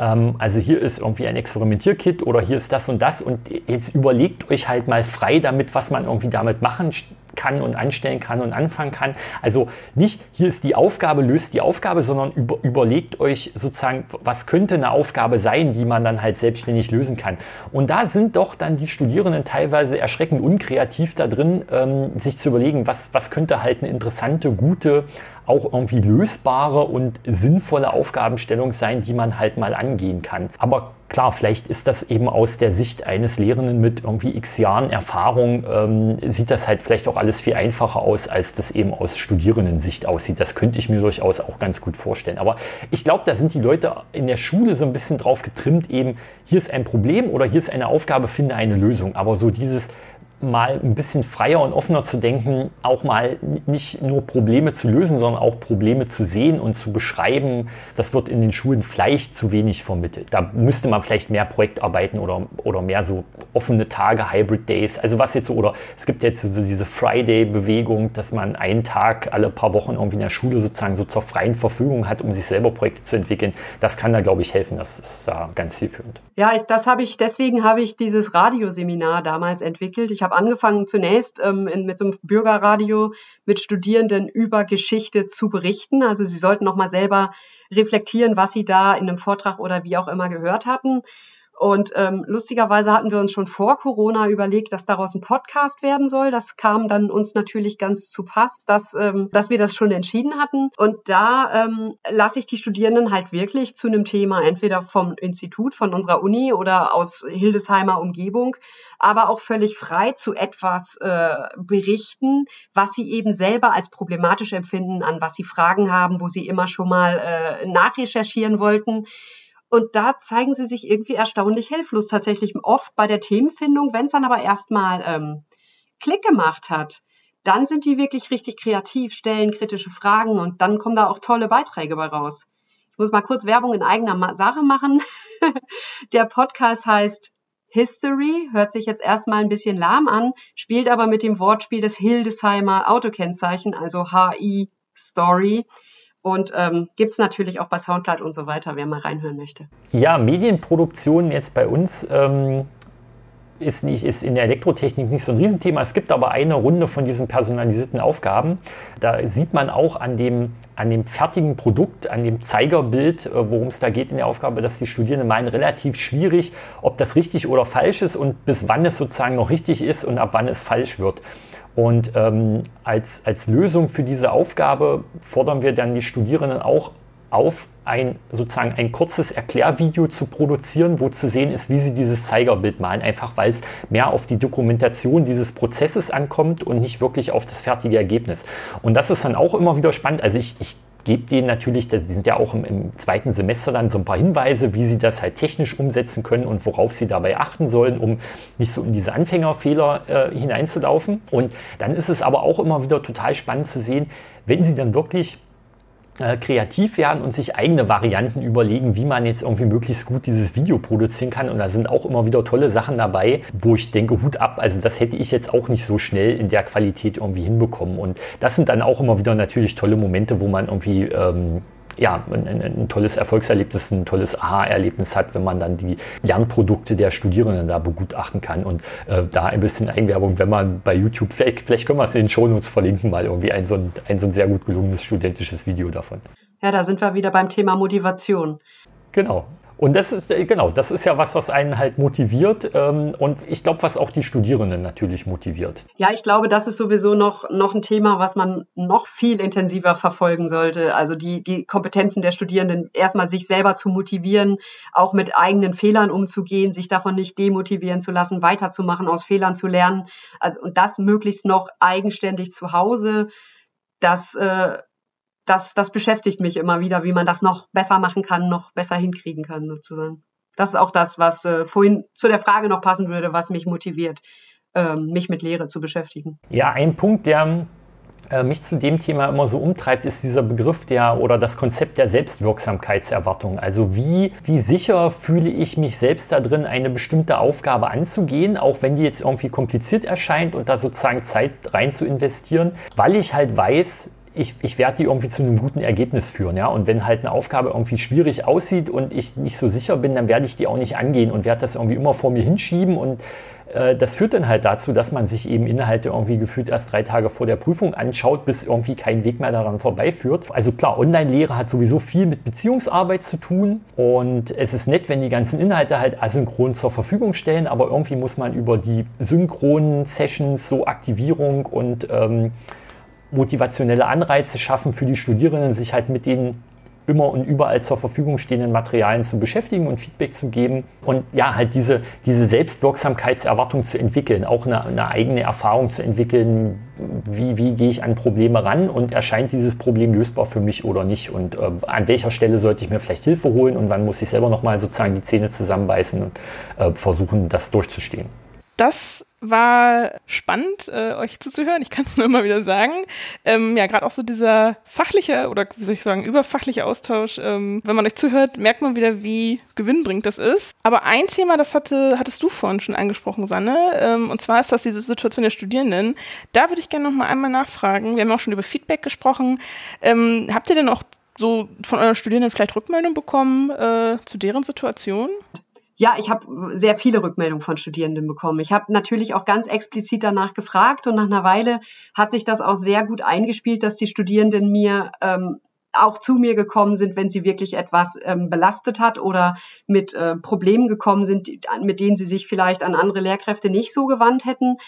Speaker 3: ähm, also hier ist irgendwie ein Experimentierkit oder hier ist das und das und jetzt überlegt euch halt mal frei damit, was man irgendwie damit machen kann und anstellen kann und anfangen kann. Also nicht, hier ist die Aufgabe, löst die Aufgabe, sondern über, überlegt euch sozusagen, was könnte eine Aufgabe sein, die man dann halt selbstständig lösen kann. Und da sind doch dann die Studierenden teilweise erschreckend unkreativ da drin, ähm, sich zu überlegen, was, was könnte halt eine interessante, gute auch irgendwie lösbare und sinnvolle Aufgabenstellung sein, die man halt mal angehen kann. Aber klar, vielleicht ist das eben aus der Sicht eines Lehrenden mit irgendwie x Jahren Erfahrung, ähm, sieht das halt vielleicht auch alles viel einfacher aus, als das eben aus Studierendensicht aussieht. Das könnte ich mir durchaus auch ganz gut vorstellen. Aber ich glaube, da sind die Leute in der Schule so ein bisschen drauf getrimmt, eben hier ist ein Problem oder hier ist eine Aufgabe, finde eine Lösung. Aber so dieses, mal ein bisschen freier und offener zu denken, auch mal nicht nur Probleme zu lösen, sondern auch Probleme zu sehen und zu beschreiben. Das wird in den Schulen vielleicht zu wenig vermittelt. Da müsste man vielleicht mehr Projektarbeiten oder, oder mehr so offene Tage, Hybrid Days. Also was jetzt so, oder es gibt jetzt so diese Friday-Bewegung, dass man einen Tag alle paar Wochen irgendwie in der Schule sozusagen so zur freien Verfügung hat, um sich selber Projekte zu entwickeln. Das kann da, glaube ich, helfen. Das ist da ganz zielführend.
Speaker 2: Ja, ich, das habe ich, deswegen habe ich dieses Radioseminar damals entwickelt. Ich habe angefangen zunächst ähm, in, mit so einem Bürgerradio mit Studierenden über Geschichte zu berichten. Also sie sollten nochmal selber reflektieren, was sie da in einem Vortrag oder wie auch immer gehört hatten. Und ähm, lustigerweise hatten wir uns schon vor Corona überlegt, dass daraus ein Podcast werden soll. Das kam dann uns natürlich ganz zu Pass, dass, ähm, dass wir das schon entschieden hatten. Und da ähm, lasse ich die Studierenden halt wirklich zu einem Thema, entweder vom Institut, von unserer Uni oder aus Hildesheimer Umgebung, aber auch völlig frei zu etwas äh, berichten, was sie eben selber als problematisch empfinden, an was sie Fragen haben, wo sie immer schon mal äh, nachrecherchieren wollten. Und da zeigen sie sich irgendwie erstaunlich hilflos, tatsächlich oft bei der Themenfindung. Wenn es dann aber erstmal ähm, Klick gemacht hat, dann sind die wirklich richtig kreativ, stellen kritische Fragen und dann kommen da auch tolle Beiträge bei raus. Ich muss mal kurz Werbung in eigener Sache machen. [LAUGHS] der Podcast heißt History, hört sich jetzt erstmal ein bisschen lahm an, spielt aber mit dem Wortspiel des Hildesheimer Autokennzeichen, also HI Story. Und ähm, gibt es natürlich auch bei Soundcloud und so weiter, wer mal reinhören möchte.
Speaker 3: Ja, Medienproduktion jetzt bei uns ähm, ist, nicht, ist in der Elektrotechnik nicht so ein Riesenthema. Es gibt aber eine Runde von diesen personalisierten Aufgaben. Da sieht man auch an dem, an dem fertigen Produkt, an dem Zeigerbild, äh, worum es da geht in der Aufgabe, dass die Studierenden meinen, relativ schwierig, ob das richtig oder falsch ist und bis wann es sozusagen noch richtig ist und ab wann es falsch wird. Und ähm, als, als Lösung für diese Aufgabe fordern wir dann die Studierenden auch auf, ein sozusagen ein kurzes Erklärvideo zu produzieren, wo zu sehen ist, wie sie dieses Zeigerbild malen, einfach weil es mehr auf die Dokumentation dieses Prozesses ankommt und nicht wirklich auf das fertige Ergebnis. Und das ist dann auch immer wieder spannend. Also ich, ich gebe denen natürlich, die sind ja auch im, im, zweiten Semester dann so ein paar Hinweise, wie sie das halt technisch umsetzen können und worauf sie dabei achten sollen, um nicht so in diese Anfängerfehler äh, hineinzulaufen. Und dann ist es aber auch immer wieder total spannend zu sehen, wenn sie dann wirklich äh, kreativ werden und sich eigene Varianten überlegen, wie man jetzt irgendwie möglichst gut dieses Video produzieren kann. Und da sind auch immer wieder tolle Sachen dabei, wo ich denke, Hut ab, also das hätte ich jetzt auch nicht so schnell in der Qualität irgendwie hinbekommen. Und das sind dann auch immer wieder natürlich tolle Momente, wo man irgendwie ähm, ja, ein, ein, tolles Erfolgserlebnis, ein tolles Aha-Erlebnis hat, wenn man dann die Lernprodukte der Studierenden da begutachten kann. Und äh, da ein bisschen Eigenwerbung, wenn man bei YouTube, vielleicht, vielleicht können wir es in den Shownotes verlinken, mal irgendwie ein so, ein, ein so ein sehr gut gelungenes studentisches Video davon.
Speaker 2: Ja, da sind wir wieder beim Thema Motivation.
Speaker 3: Genau. Und das ist, äh, genau, das ist ja was, was einen halt motiviert ähm, und ich glaube, was auch die Studierenden natürlich motiviert.
Speaker 2: Ja, ich glaube, das ist sowieso noch, noch ein Thema, was man noch viel intensiver verfolgen sollte. Also die, die Kompetenzen der Studierenden, erstmal sich selber zu motivieren, auch mit eigenen Fehlern umzugehen, sich davon nicht demotivieren zu lassen, weiterzumachen, aus Fehlern zu lernen. Also, und das möglichst noch eigenständig zu Hause. Das äh, das, das beschäftigt mich immer wieder, wie man das noch besser machen kann, noch besser hinkriegen kann, sozusagen. Das ist auch das, was äh, vorhin zu der Frage noch passen würde, was mich motiviert, äh, mich mit Lehre zu beschäftigen.
Speaker 3: Ja, ein Punkt, der äh, mich zu dem Thema immer so umtreibt, ist dieser Begriff der oder das Konzept der Selbstwirksamkeitserwartung. Also wie, wie sicher fühle ich mich selbst da drin, eine bestimmte Aufgabe anzugehen, auch wenn die jetzt irgendwie kompliziert erscheint und da sozusagen Zeit rein zu investieren, weil ich halt weiß, ich, ich werde die irgendwie zu einem guten Ergebnis führen. Ja? Und wenn halt eine Aufgabe irgendwie schwierig aussieht und ich nicht so sicher bin, dann werde ich die auch nicht angehen und werde das irgendwie immer vor mir hinschieben. Und äh, das führt dann halt dazu, dass man sich eben Inhalte irgendwie gefühlt erst drei Tage vor der Prüfung anschaut, bis irgendwie kein Weg mehr daran vorbeiführt. Also klar, Online-Lehre hat sowieso viel mit Beziehungsarbeit zu tun. Und es ist nett, wenn die ganzen Inhalte halt asynchron zur Verfügung stellen, aber irgendwie muss man über die synchronen Sessions, so Aktivierung und ähm, motivationelle Anreize schaffen für die Studierenden, sich halt mit den immer und überall zur Verfügung stehenden Materialien zu beschäftigen und Feedback zu geben und ja, halt diese, diese Selbstwirksamkeitserwartung zu entwickeln, auch eine, eine eigene Erfahrung zu entwickeln, wie, wie gehe ich an Probleme ran und erscheint dieses Problem lösbar für mich oder nicht und äh, an welcher Stelle sollte ich mir vielleicht Hilfe holen und wann muss ich selber nochmal sozusagen die Zähne zusammenbeißen und äh, versuchen, das durchzustehen.
Speaker 4: Das war spannend, äh, euch zuzuhören. Ich kann es nur immer wieder sagen. Ähm, ja, gerade auch so dieser fachliche oder wie soll ich sagen, überfachliche Austausch. Ähm, wenn man euch zuhört, merkt man wieder, wie gewinnbringend das ist. Aber ein Thema, das hatte, hattest du vorhin schon angesprochen, Sanne. Ähm, und zwar ist das diese Situation der Studierenden. Da würde ich gerne noch mal einmal nachfragen. Wir haben auch schon über Feedback gesprochen. Ähm, habt ihr denn auch so von euren Studierenden vielleicht Rückmeldung bekommen äh, zu deren Situation?
Speaker 2: Ja, ich habe sehr viele Rückmeldungen von Studierenden bekommen. Ich habe natürlich auch ganz explizit danach gefragt und nach einer Weile hat sich das auch sehr gut eingespielt, dass die Studierenden mir ähm, auch zu mir gekommen sind, wenn sie wirklich etwas ähm, belastet hat oder mit äh, Problemen gekommen sind, mit denen sie sich vielleicht an andere Lehrkräfte nicht so gewandt hätten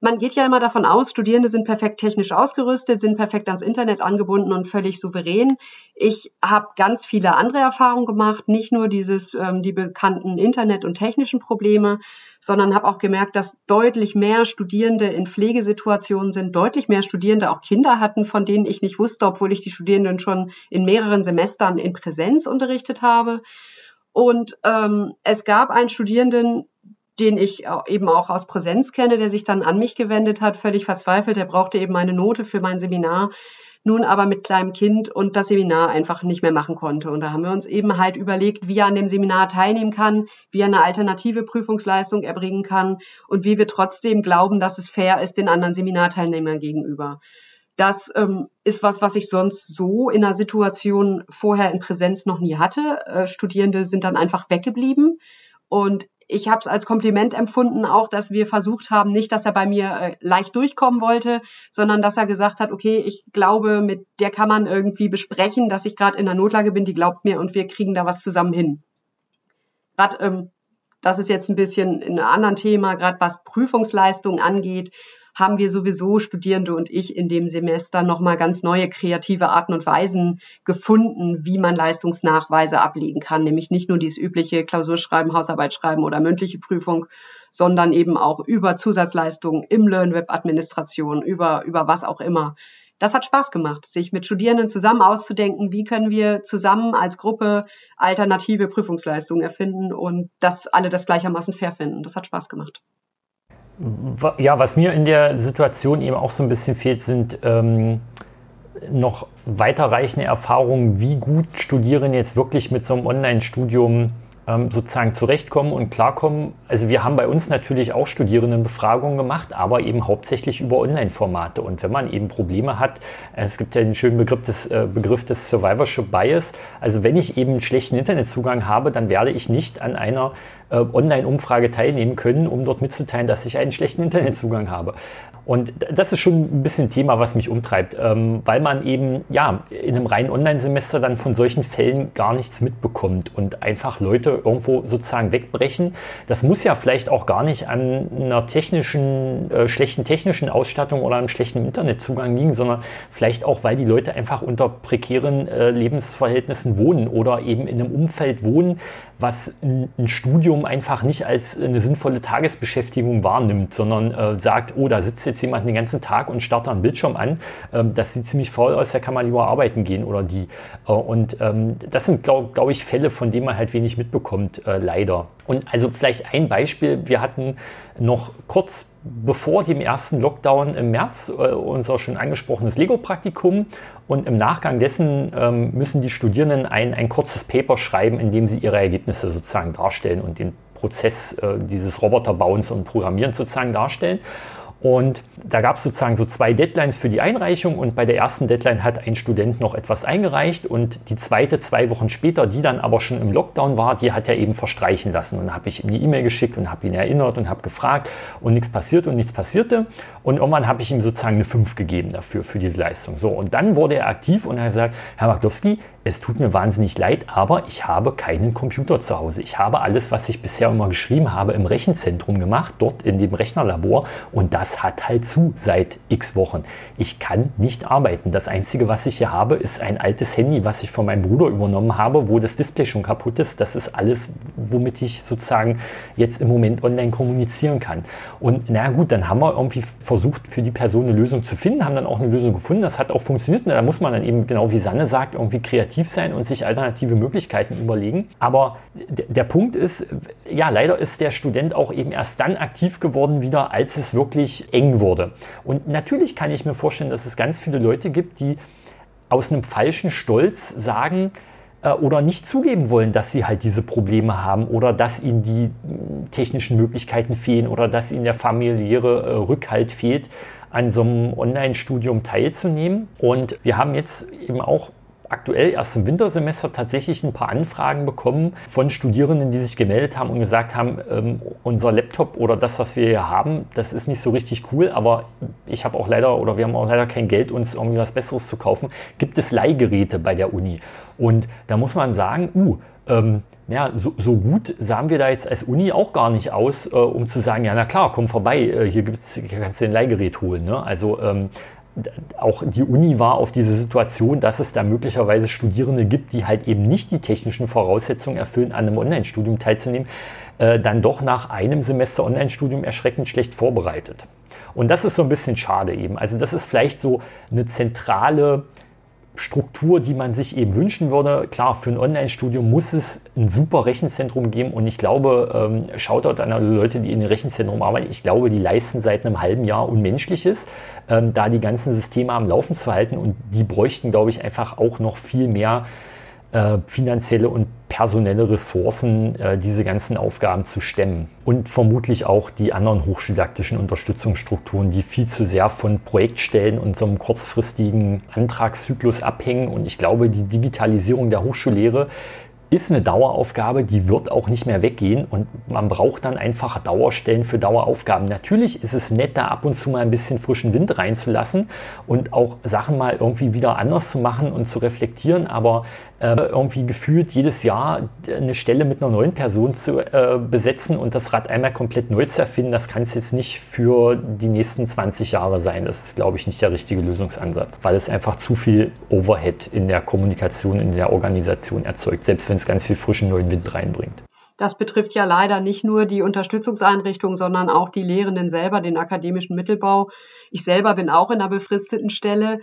Speaker 2: man geht ja immer davon aus, Studierende sind perfekt technisch ausgerüstet, sind perfekt ans Internet angebunden und völlig souverän. Ich habe ganz viele andere Erfahrungen gemacht, nicht nur dieses ähm, die bekannten Internet- und technischen Probleme, sondern habe auch gemerkt, dass deutlich mehr Studierende in Pflegesituationen sind, deutlich mehr Studierende auch Kinder hatten, von denen ich nicht wusste, obwohl ich die Studierenden schon in mehreren Semestern in Präsenz unterrichtet habe. Und ähm, es gab einen Studierenden, den ich eben auch aus Präsenz kenne, der sich dann an mich gewendet hat, völlig verzweifelt. Er brauchte eben eine Note für mein Seminar, nun aber mit kleinem Kind und das Seminar einfach nicht mehr machen konnte. Und da haben wir uns eben halt überlegt, wie er an dem Seminar teilnehmen kann, wie er eine alternative Prüfungsleistung erbringen kann und wie wir trotzdem glauben, dass es fair ist den anderen Seminarteilnehmern gegenüber. Das ähm, ist was, was ich sonst so in einer Situation vorher in Präsenz noch nie hatte. Äh, Studierende sind dann einfach weggeblieben. Und ich habe es als Kompliment empfunden, auch dass wir versucht haben, nicht, dass er bei mir äh, leicht durchkommen wollte, sondern dass er gesagt hat, okay, ich glaube, mit der kann man irgendwie besprechen, dass ich gerade in der Notlage bin, die glaubt mir und wir kriegen da was zusammen hin. Gerade, ähm, das ist jetzt ein bisschen ein anderes Thema, gerade was Prüfungsleistungen angeht, haben wir sowieso Studierende und ich in dem Semester nochmal ganz neue kreative Arten und Weisen gefunden, wie man Leistungsnachweise ablegen kann. Nämlich nicht nur dieses übliche Klausurschreiben, Hausarbeit schreiben oder mündliche Prüfung, sondern eben auch über Zusatzleistungen im LearnWeb-Administration, über, über was auch immer das hat Spaß gemacht, sich mit Studierenden zusammen auszudenken, wie können wir zusammen als Gruppe alternative Prüfungsleistungen erfinden und das alle das gleichermaßen fair finden. Das hat Spaß gemacht.
Speaker 3: Ja, was mir in der Situation eben auch so ein bisschen fehlt, sind ähm, noch weiterreichende Erfahrungen, wie gut Studierende jetzt wirklich mit so einem Online-Studium ähm, sozusagen zurechtkommen und klarkommen. Also wir haben bei uns natürlich auch Studierendenbefragungen gemacht, aber eben hauptsächlich über Online-Formate. Und wenn man eben Probleme hat, es gibt ja den schönen Begriff des, äh, Begriff des Survivorship Bias, also wenn ich eben einen schlechten Internetzugang habe, dann werde ich nicht an einer äh, Online-Umfrage teilnehmen können, um dort mitzuteilen, dass ich einen schlechten Internetzugang habe. Und das ist schon ein bisschen Thema, was mich umtreibt, ähm, weil man eben ja in einem reinen Online-Semester dann von solchen Fällen gar nichts mitbekommt und einfach Leute irgendwo sozusagen wegbrechen. Das muss ja vielleicht auch gar nicht an einer technischen, äh, schlechten technischen Ausstattung oder einem schlechten Internetzugang liegen, sondern vielleicht auch, weil die Leute einfach unter prekären äh, Lebensverhältnissen wohnen oder eben in einem Umfeld wohnen, was ein Studium einfach nicht als eine sinnvolle Tagesbeschäftigung wahrnimmt, sondern äh, sagt, oh, da sitzt jetzt jemand den ganzen Tag und starrt einen Bildschirm an. Ähm, das sieht ziemlich faul aus, da kann man lieber arbeiten gehen oder die. Äh, und ähm, das sind, glaube glaub ich, Fälle, von denen man halt wenig mitbekommt, äh, leider. Und also vielleicht ein Beispiel, wir hatten noch kurz bevor dem ersten Lockdown im März äh, unser schon angesprochenes Lego-Praktikum und im Nachgang dessen ähm, müssen die Studierenden ein, ein kurzes Paper schreiben, in dem sie ihre Ergebnisse sozusagen darstellen und den Prozess äh, dieses Roboterbauens und Programmierens sozusagen darstellen. Und da gab es sozusagen so zwei Deadlines für die Einreichung und bei der ersten Deadline hat ein Student noch etwas eingereicht und die zweite zwei Wochen später, die dann aber schon im Lockdown war, die hat er eben verstreichen lassen. Und habe ich ihm eine E-Mail geschickt und habe ihn erinnert und habe gefragt und nichts passiert und nichts passierte. Und irgendwann habe ich ihm sozusagen eine 5 gegeben dafür, für diese Leistung. So, und dann wurde er aktiv und er gesagt, Herr Maklowski, es tut mir wahnsinnig leid, aber ich habe keinen Computer zu Hause. Ich habe alles, was ich bisher immer geschrieben habe, im Rechenzentrum gemacht, dort in dem Rechnerlabor und das hat halt zu seit x Wochen. Ich kann nicht arbeiten. Das Einzige, was ich hier habe, ist ein altes Handy, was ich von meinem Bruder übernommen habe, wo das Display schon kaputt ist. Das ist alles, womit ich sozusagen jetzt im Moment online kommunizieren kann. Und na gut, dann haben wir irgendwie versucht, für die Person eine Lösung zu finden, haben dann auch eine Lösung gefunden. Das hat auch funktioniert. Da muss man dann eben, genau wie Sanne sagt, irgendwie kreativ kreativ sein und sich alternative Möglichkeiten überlegen. Aber der Punkt ist, ja, leider ist der Student auch eben erst dann aktiv geworden wieder, als es wirklich eng wurde. Und natürlich kann ich mir vorstellen, dass es ganz viele Leute gibt, die aus einem falschen Stolz sagen, äh, oder nicht zugeben wollen, dass sie halt diese Probleme haben oder dass ihnen die technischen Möglichkeiten fehlen oder dass ihnen der familiäre äh, Rückhalt fehlt, an so einem Online-Studium teilzunehmen. Und wir haben jetzt eben auch aktuell erst im Wintersemester tatsächlich ein paar Anfragen bekommen von Studierenden, die sich gemeldet haben und gesagt haben, ähm, unser Laptop oder das, was wir hier haben, das ist nicht so richtig cool, aber ich habe auch leider oder wir haben auch leider kein Geld, uns irgendwie was Besseres zu kaufen. Gibt es Leihgeräte bei der Uni? Und da muss man sagen, uh, ähm, ja, so, so, gut sahen wir da jetzt als Uni auch gar nicht aus, äh, um zu sagen, ja, na klar, komm vorbei, äh, hier, gibt's, kannst du ein Leihgerät holen. Ne? Also ähm, auch die Uni war auf diese Situation, dass es da möglicherweise Studierende gibt, die halt eben nicht die technischen Voraussetzungen erfüllen, an einem Online-Studium teilzunehmen, äh, dann doch nach einem Semester Online-Studium erschreckend schlecht vorbereitet. Und das ist so ein bisschen schade eben. Also das ist vielleicht so eine zentrale Struktur, die man sich eben wünschen würde. Klar, für ein Online-Studium muss es ein super Rechenzentrum geben und ich glaube, ähm, schaut dort an alle Leute, die in dem Rechenzentrum arbeiten, ich glaube, die leisten seit einem halben Jahr Unmenschliches, ähm, da die ganzen Systeme am Laufen zu halten und die bräuchten, glaube ich, einfach auch noch viel mehr äh, finanzielle und personelle Ressourcen, äh, diese ganzen Aufgaben zu stemmen. Und vermutlich auch die anderen hochschuldidaktischen Unterstützungsstrukturen, die viel zu sehr von Projektstellen und so einem kurzfristigen Antragszyklus abhängen. Und ich glaube, die Digitalisierung der Hochschullehre ist eine Daueraufgabe, die wird auch nicht mehr weggehen und man braucht dann einfach Dauerstellen für Daueraufgaben. Natürlich ist es nett, da ab und zu mal ein bisschen frischen Wind reinzulassen und auch Sachen mal irgendwie wieder anders zu machen und zu reflektieren, aber irgendwie gefühlt jedes Jahr eine Stelle mit einer neuen Person zu äh, besetzen und das Rad einmal komplett neu zu erfinden, das kann es jetzt nicht für die nächsten 20 Jahre sein. Das ist, glaube ich, nicht der richtige Lösungsansatz, weil es einfach zu viel Overhead in der Kommunikation, in der Organisation erzeugt, selbst wenn es ganz viel frischen neuen Wind reinbringt.
Speaker 2: Das betrifft ja leider nicht nur die Unterstützungseinrichtungen, sondern auch die Lehrenden selber, den akademischen Mittelbau. Ich selber bin auch in einer befristeten Stelle.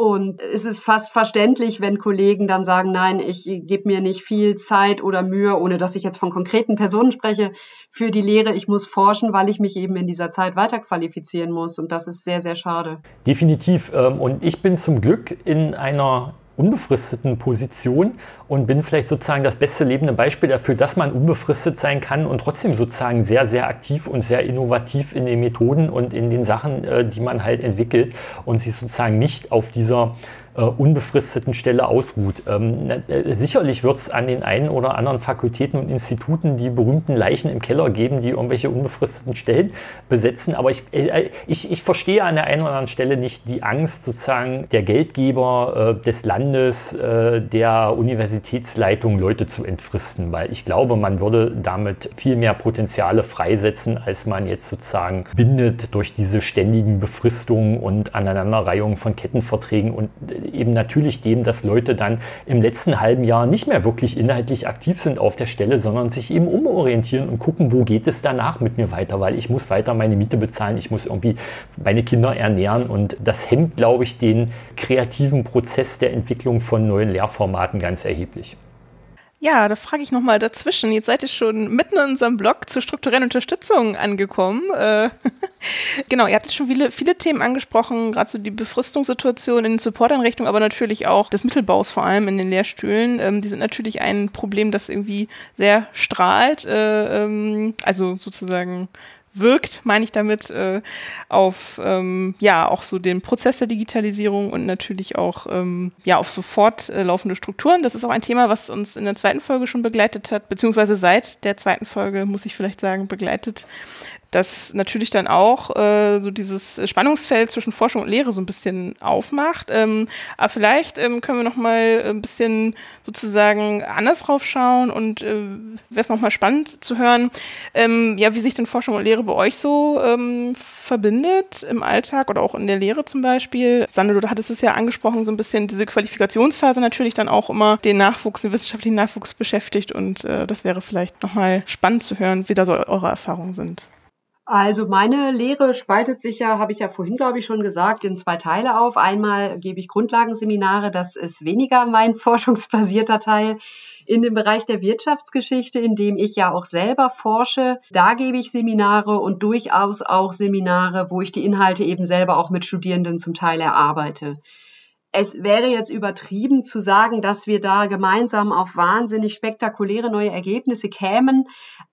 Speaker 2: Und es ist fast verständlich, wenn Kollegen dann sagen, nein, ich gebe mir nicht viel Zeit oder Mühe, ohne dass ich jetzt von konkreten Personen spreche, für die Lehre. Ich muss forschen, weil ich mich eben in dieser Zeit weiterqualifizieren muss. Und das ist sehr, sehr schade.
Speaker 3: Definitiv. Ähm, und ich bin zum Glück in einer unbefristeten Position und bin vielleicht sozusagen das beste lebende Beispiel dafür, dass man unbefristet sein kann und trotzdem sozusagen sehr, sehr aktiv und sehr innovativ in den Methoden und in den Sachen, äh, die man halt entwickelt und sich sozusagen nicht auf dieser äh, unbefristeten Stelle ausruht. Ähm, äh, sicherlich wird es an den einen oder anderen Fakultäten und Instituten die berühmten Leichen im Keller geben, die irgendwelche unbefristeten Stellen besetzen. Aber ich, äh, ich, ich verstehe an der einen oder anderen Stelle nicht die Angst sozusagen der Geldgeber äh, des Landes, äh, der Universitätsleitung Leute zu entfristen, weil ich glaube, man würde damit viel mehr Potenziale freisetzen, als man jetzt sozusagen bindet durch diese ständigen Befristungen und Aneinanderreihungen von Kettenverträgen und eben natürlich dem, dass Leute dann im letzten halben Jahr nicht mehr wirklich inhaltlich aktiv sind auf der Stelle, sondern sich eben umorientieren und gucken, wo geht es danach mit mir weiter, weil ich muss weiter meine Miete bezahlen, ich muss irgendwie meine Kinder ernähren und das hemmt, glaube ich, den kreativen Prozess der Entwicklung von neuen Lehrformaten ganz erheblich.
Speaker 4: Ja, da frage ich nochmal dazwischen. Jetzt seid ihr schon mitten in unserem Blog zur strukturellen Unterstützung angekommen. Äh, [LAUGHS] genau, ihr habt jetzt schon viele, viele Themen angesprochen, gerade so die Befristungssituation in den Supporteinrichtungen, aber natürlich auch des Mittelbaus vor allem in den Lehrstühlen. Ähm, die sind natürlich ein Problem, das irgendwie sehr strahlt. Äh, ähm, also sozusagen wirkt, meine ich damit, äh, auf ähm, ja auch so den Prozess der Digitalisierung und natürlich auch ähm, ja auf sofort äh, laufende Strukturen. Das ist auch ein Thema, was uns in der zweiten Folge schon begleitet hat, beziehungsweise seit der zweiten Folge, muss ich vielleicht sagen, begleitet das natürlich dann auch äh, so dieses Spannungsfeld zwischen Forschung und Lehre so ein bisschen aufmacht. Ähm, aber vielleicht ähm, können wir noch mal ein bisschen sozusagen anders drauf schauen und äh, wäre es noch mal spannend zu hören, ähm, ja, wie sich denn Forschung und Lehre bei euch so ähm, verbindet im Alltag oder auch in der Lehre zum Beispiel. Sandro, du hattest es ja angesprochen, so ein bisschen diese Qualifikationsphase natürlich dann auch immer den Nachwuchs, den wissenschaftlichen Nachwuchs beschäftigt und äh, das wäre vielleicht noch mal spannend zu hören, wie da so eure Erfahrungen sind.
Speaker 2: Also meine Lehre spaltet sich ja, habe ich ja vorhin, glaube ich, schon gesagt, in zwei Teile auf. Einmal gebe ich Grundlagenseminare, das ist weniger mein [LAUGHS] forschungsbasierter Teil. In dem Bereich der Wirtschaftsgeschichte, in dem ich ja auch selber forsche, da gebe ich Seminare und durchaus auch Seminare, wo ich die Inhalte eben selber auch mit Studierenden zum Teil erarbeite es wäre jetzt übertrieben zu sagen, dass wir da gemeinsam auf wahnsinnig spektakuläre neue Ergebnisse kämen.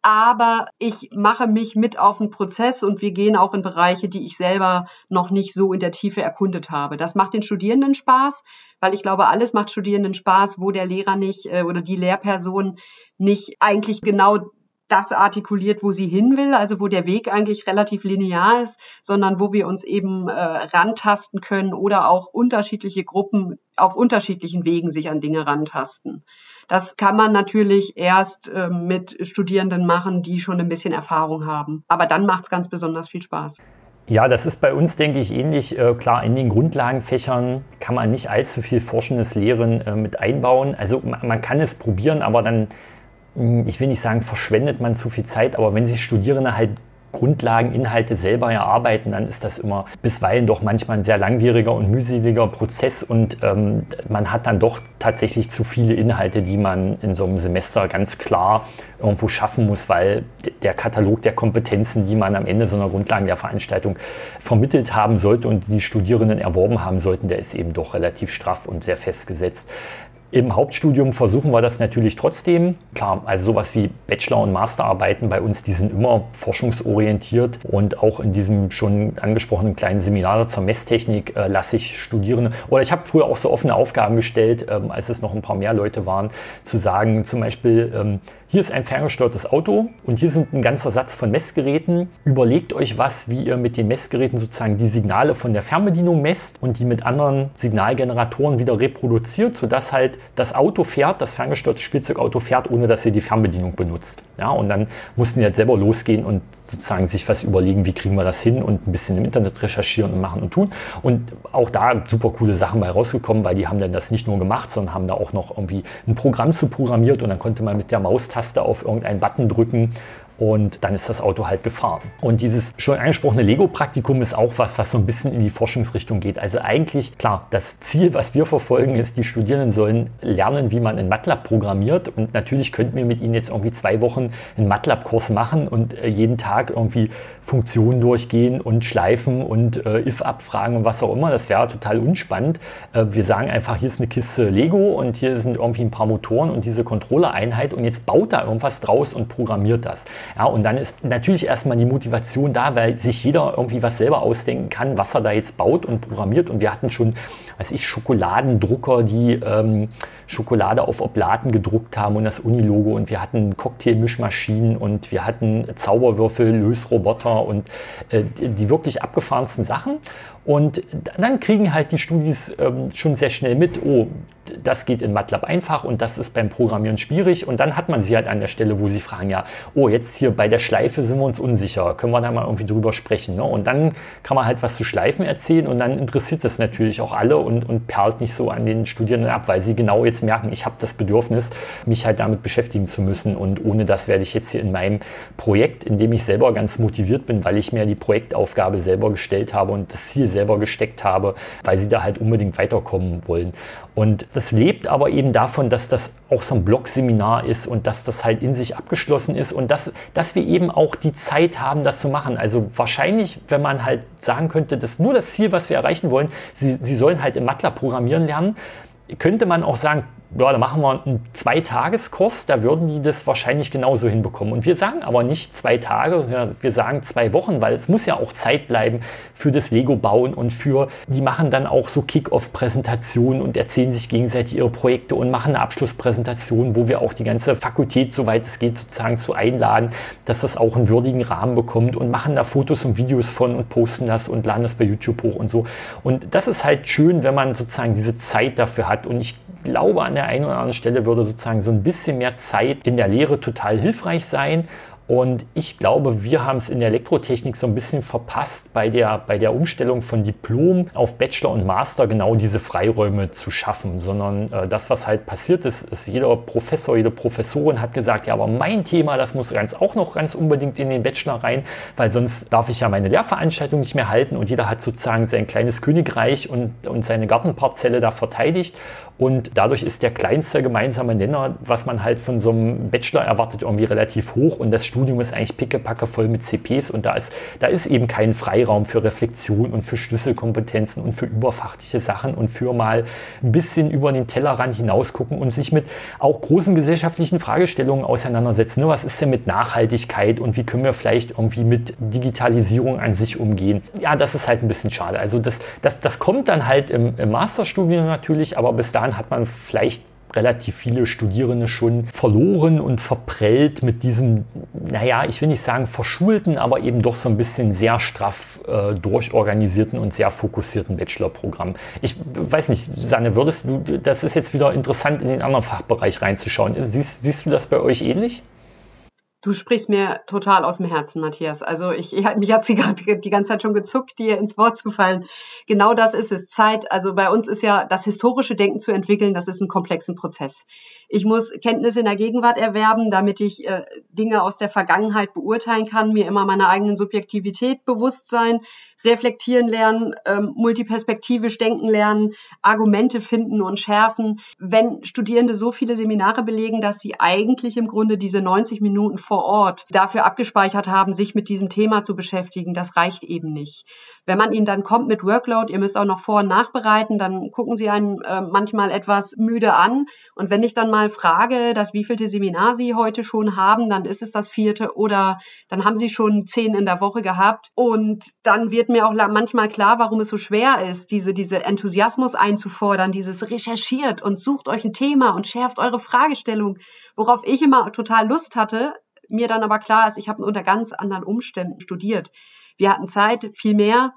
Speaker 2: Aber ich mache mich mit auf den Prozess und wir gehen auch in Bereiche, die ich selber noch nicht so in der Tiefe erkundet habe. Das macht den Studierenden Spaß, weil ich glaube, alles macht Studierenden Spaß, wo der Lehrer nicht äh, oder die Lehrperson nicht eigentlich genau das artikuliert, wo sie hin will, also wo der Weg eigentlich relativ linear ist, sondern wo wir uns eben äh, rantasten können oder auch unterschiedliche Gruppen auf unterschiedlichen Wegen sich an Dinge rantasten. Das kann man natürlich erst äh, mit Studierenden machen, die schon ein bisschen Erfahrung haben. Aber dann macht es ganz besonders viel Spaß.
Speaker 3: Ja, das ist bei uns, denke ich, ähnlich. Äh, klar, in den Grundlagenfächern kann man nicht allzu viel forschendes Lehren äh, mit einbauen. Also man, kann es probieren, aber dann ich will nicht sagen, verschwendet man zu viel Zeit, aber wenn sich Studierende halt Grundlageninhalte selber erarbeiten, dann ist das immer bisweilen doch manchmal ein sehr langwieriger und mühseliger Prozess und ähm, man hat dann doch tatsächlich zu viele Inhalte, die man in so einem Semester ganz klar irgendwo schaffen muss, weil der Katalog der Kompetenzen, die man am Ende so einer Grundlagen der Veranstaltung vermittelt haben sollte und die Studierenden erworben haben sollten, der ist eben doch relativ straff und sehr festgesetzt. Im Hauptstudium versuchen wir das natürlich trotzdem. Klar, also sowas wie Bachelor- und Masterarbeiten bei uns, die sind immer forschungsorientiert und auch in diesem schon angesprochenen kleinen Seminar zur Messtechnik äh, lasse ich Studierende oder ich habe früher auch so offene Aufgaben gestellt, ähm, als es noch ein paar mehr Leute waren, zu sagen, zum Beispiel, ähm, hier ist ein ferngesteuertes Auto und hier sind ein ganzer Satz von Messgeräten. Überlegt euch was, wie ihr mit den Messgeräten sozusagen die Signale von der Fernbedienung messt und die mit anderen Signalgeneratoren wieder reproduziert, sodass halt das Auto fährt, das ferngesteuerte Spielzeugauto fährt, ohne dass ihr die Fernbedienung benutzt. Ja, und dann mussten die halt selber losgehen und sozusagen sich was überlegen, wie kriegen wir das hin und ein bisschen im Internet recherchieren und machen und tun. Und auch da super coole Sachen bei rausgekommen, weil die haben dann das nicht nur gemacht, sondern haben da auch noch irgendwie ein Programm zu programmiert und dann konnte man mit der Maustaste auf irgendeinen Button drücken und dann ist das Auto halt gefahren. Und dieses schon angesprochene Lego-Praktikum ist auch was, was so ein bisschen in die Forschungsrichtung geht. Also eigentlich, klar, das Ziel, was wir verfolgen, ist, die Studierenden sollen lernen, wie man in MATLAB programmiert. Und natürlich könnten wir mit ihnen jetzt irgendwie zwei Wochen einen MATLAB-Kurs machen und äh, jeden Tag irgendwie Funktionen durchgehen und schleifen und äh, if-abfragen und was auch immer. Das wäre total unspannend. Äh, wir sagen einfach, hier ist eine Kiste Lego und hier sind irgendwie ein paar Motoren und diese Controller-Einheit und jetzt baut da irgendwas draus und programmiert das. Ja, und dann ist natürlich erstmal die Motivation da, weil sich jeder irgendwie was selber ausdenken kann, was er da jetzt baut und programmiert. Und wir hatten schon, weiß ich, Schokoladendrucker, die ähm, Schokolade auf Oblaten gedruckt haben und das Unilogo. Und wir hatten Cocktailmischmaschinen und wir hatten Zauberwürfel, Lösroboter und äh, die wirklich abgefahrensten Sachen. Und dann kriegen halt die Studis ähm, schon sehr schnell mit, oh, das geht in MATLAB einfach und das ist beim Programmieren schwierig. Und dann hat man sie halt an der Stelle, wo sie fragen, ja, oh, jetzt hier bei der Schleife sind wir uns unsicher, können wir da mal irgendwie drüber sprechen. Ne? Und dann kann man halt was zu Schleifen erzählen und dann interessiert das natürlich auch alle und, und perlt nicht so an den Studierenden ab, weil sie genau jetzt merken, ich habe das Bedürfnis, mich halt damit beschäftigen zu müssen. Und ohne das werde ich jetzt hier in meinem Projekt, in dem ich selber ganz motiviert bin, weil ich mir die Projektaufgabe selber gestellt habe und das Ziel selber gesteckt habe, weil sie da halt unbedingt weiterkommen wollen. Und das lebt aber eben davon, dass das auch so ein Blog-Seminar ist und dass das halt in sich abgeschlossen ist und dass, dass wir eben auch die Zeit haben, das zu machen. Also wahrscheinlich, wenn man halt sagen könnte, das ist nur das Ziel, was wir erreichen wollen, sie, sie sollen halt im MATLAB programmieren lernen, könnte man auch sagen, ja, da machen wir einen Zweitageskurs, da würden die das wahrscheinlich genauso hinbekommen. Und wir sagen aber nicht zwei Tage, wir sagen zwei Wochen, weil es muss ja auch Zeit bleiben für das Lego-Bauen und für, die machen dann auch so Kick-Off-Präsentationen und erzählen sich gegenseitig ihre Projekte und machen eine Abschlusspräsentation, wo wir auch die ganze Fakultät, soweit es geht, sozusagen zu einladen, dass das auch einen würdigen Rahmen bekommt und machen da Fotos und Videos von und posten das und laden das bei YouTube hoch und so. Und das ist halt schön, wenn man sozusagen diese Zeit dafür hat. Und ich glaube, an der einen oder anderen Stelle würde sozusagen so ein bisschen mehr Zeit in der Lehre total hilfreich sein. Und ich glaube, wir haben es in der Elektrotechnik so ein bisschen verpasst, bei der, bei der Umstellung von Diplom auf Bachelor und Master genau diese Freiräume zu schaffen, sondern äh, das, was halt passiert ist, ist, jeder Professor, jede Professorin hat gesagt, ja, aber mein Thema, das muss ganz auch noch ganz unbedingt in den Bachelor rein, weil sonst darf ich ja meine Lehrveranstaltung nicht mehr halten und jeder hat sozusagen sein kleines Königreich und, und seine Gartenparzelle da verteidigt. Und dadurch ist der kleinste gemeinsame Nenner, was man halt von so einem Bachelor erwartet, irgendwie relativ hoch. Und das Studium ist eigentlich pickepacke voll mit CPs. Und da ist, da ist eben kein Freiraum für Reflexion und für Schlüsselkompetenzen und für überfachliche Sachen und für mal ein bisschen über den Tellerrand hinausgucken und sich mit auch großen gesellschaftlichen Fragestellungen auseinandersetzen. Ne, was ist denn mit Nachhaltigkeit und wie können wir vielleicht irgendwie mit Digitalisierung an sich umgehen? Ja, das ist halt ein bisschen schade. Also das, das, das kommt dann halt im, im Masterstudium natürlich, aber bis dahin Jahren hat man vielleicht relativ viele Studierende schon verloren und verprellt mit diesem, naja, ich will nicht sagen verschulten, aber eben doch so ein bisschen sehr straff äh, durchorganisierten und sehr fokussierten Bachelorprogramm. Ich weiß nicht, Sanne, würdest du, das ist jetzt wieder interessant, in den anderen Fachbereich reinzuschauen. Siehst, siehst du das bei euch ähnlich?
Speaker 2: Du sprichst mir total aus dem Herzen, Matthias. Also ich, ich mich hat sie [LAUGHS] gerade die ganze Zeit schon gezuckt, dir ins Wort zu fallen. Genau das ist es. Zeit. Also bei uns ist ja das historische Denken zu entwickeln, das ist ein komplexen Prozess. Ich muss Kenntnisse in der Gegenwart erwerben, damit ich äh, Dinge aus der Vergangenheit beurteilen kann, mir immer meiner eigenen Subjektivität bewusst sein, reflektieren lernen, ähm, multiperspektivisch denken lernen, Argumente finden und schärfen. Wenn Studierende so viele Seminare belegen, dass sie eigentlich im Grunde diese 90 Minuten vor Ort dafür abgespeichert haben, sich mit diesem Thema zu beschäftigen, das reicht eben nicht. Wenn man ihnen dann kommt mit Workload, ihr müsst auch noch vor- und nachbereiten, dann gucken sie einen äh, manchmal etwas müde an. Und wenn ich dann mal frage, das wievielte Seminar sie heute schon haben, dann ist es das vierte oder dann haben sie schon zehn in der Woche gehabt. Und dann wird mir auch manchmal klar, warum es so schwer ist, diese, diese Enthusiasmus einzufordern, dieses recherchiert und sucht euch ein Thema und schärft eure Fragestellung, worauf ich immer total Lust hatte, mir dann aber klar ist, ich habe unter ganz anderen Umständen studiert. Wir hatten Zeit, viel mehr.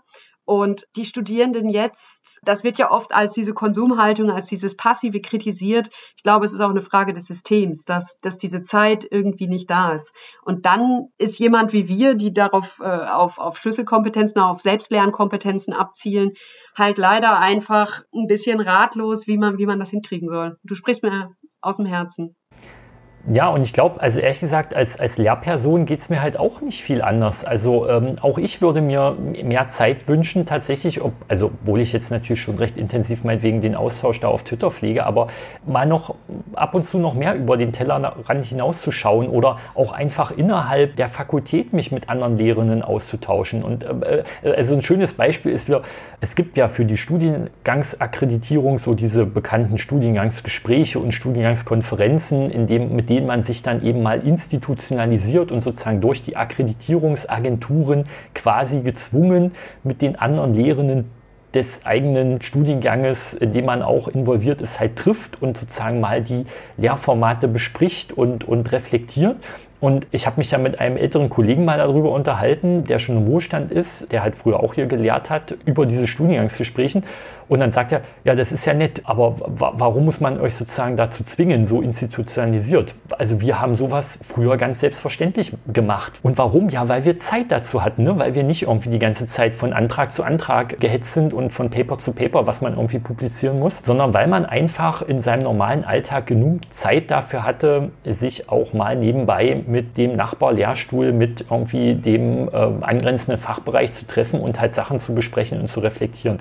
Speaker 2: Und die Studierenden jetzt, das wird ja oft als diese Konsumhaltung, als dieses Passive kritisiert. Ich glaube, es ist auch eine Frage des Systems, dass, dass diese Zeit irgendwie nicht da ist. Und dann ist jemand wie wir, die darauf äh, auf, auf Schlüsselkompetenzen, auf Selbstlernkompetenzen abzielen, halt leider einfach ein bisschen ratlos, wie man, wie man das hinkriegen soll. Du sprichst mir aus dem Herzen.
Speaker 3: Ja, und ich glaube, also ehrlich gesagt, als, als Lehrperson geht es mir halt auch nicht viel anders. Also ähm, auch ich würde mir mehr Zeit wünschen, tatsächlich, ob, also obwohl ich jetzt natürlich schon recht intensiv meinetwegen den Austausch da auf Twitter pflege, aber mal noch ab und zu noch mehr über den Tellerrand hinauszuschauen oder auch einfach innerhalb der Fakultät mich mit anderen Lehrenden auszutauschen. Und äh, äh also ein schönes Beispiel ist wieder, es gibt ja für die Studiengangsakkreditierung so diese bekannten Studiengangsgespräche und Studiengangskonferenzen, in dem, mit denen denen man sich dann eben mal institutionalisiert und sozusagen durch die Akkreditierungsagenturen quasi gezwungen mit den anderen Lehrenden des eigenen Studienganges, in dem man auch involviert ist, halt trifft und sozusagen mal die Lehrformate bespricht und, und reflektiert. Und ich habe mich ja mit einem älteren Kollegen mal darüber unterhalten, der schon im Wohlstand ist, der halt früher auch hier gelehrt hat, über diese Studiengangsgesprächen. Und dann sagt er, ja, das ist ja nett, aber warum muss man euch sozusagen dazu zwingen, so institutionalisiert? Also wir haben sowas früher ganz selbstverständlich gemacht. Und warum? Ja, weil wir Zeit dazu hatten, ne? weil wir nicht irgendwie die ganze Zeit von Antrag zu Antrag gehetzt sind und von Paper zu Paper, was man irgendwie publizieren muss, sondern weil man einfach in seinem normalen Alltag genug Zeit dafür hatte, sich auch mal nebenbei mit dem Nachbarlehrstuhl, mit irgendwie dem äh, angrenzenden Fachbereich zu treffen und halt Sachen zu besprechen und zu reflektieren.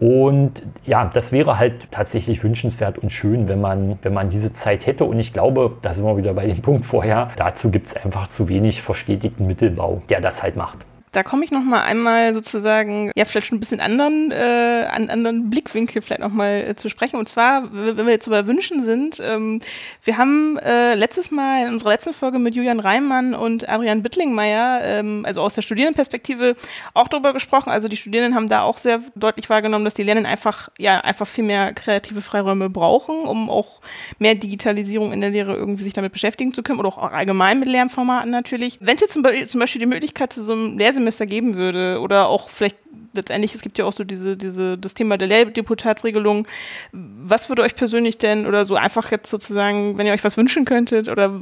Speaker 3: Und ja, das wäre halt tatsächlich wünschenswert und schön, wenn man, wenn man diese Zeit hätte. Und ich glaube, da sind wir wieder bei dem [LAUGHS] Punkt vorher, dazu gibt es einfach zu wenig verstetigten Mittelbau, der das halt macht
Speaker 4: da komme ich noch mal einmal sozusagen, ja, vielleicht schon ein bisschen anderen, äh, an anderen Blickwinkel vielleicht noch mal äh, zu sprechen. Und zwar, wenn wir jetzt bei Wünschen sind, ähm, wir haben äh, letztes Mal in unserer letzten Folge mit Julian Reimann und Adrian Bittlingmeier, ähm, also aus der Studierendenperspektive, auch darüber gesprochen. Also die Studierenden haben da auch sehr deutlich wahrgenommen, dass die Lernenden einfach, ja, einfach viel mehr kreative Freiräume brauchen, um auch mehr Digitalisierung in der Lehre irgendwie sich damit beschäftigen zu können oder auch allgemein mit Lernformaten natürlich. Wenn es jetzt zum Beispiel die Möglichkeit zu so einem Lehrsemester Semester geben würde oder auch vielleicht letztendlich, es gibt ja auch so diese, diese, das Thema der Lehrdeputatsregelung. Was würde euch persönlich denn oder so einfach jetzt sozusagen, wenn ihr euch was wünschen könntet oder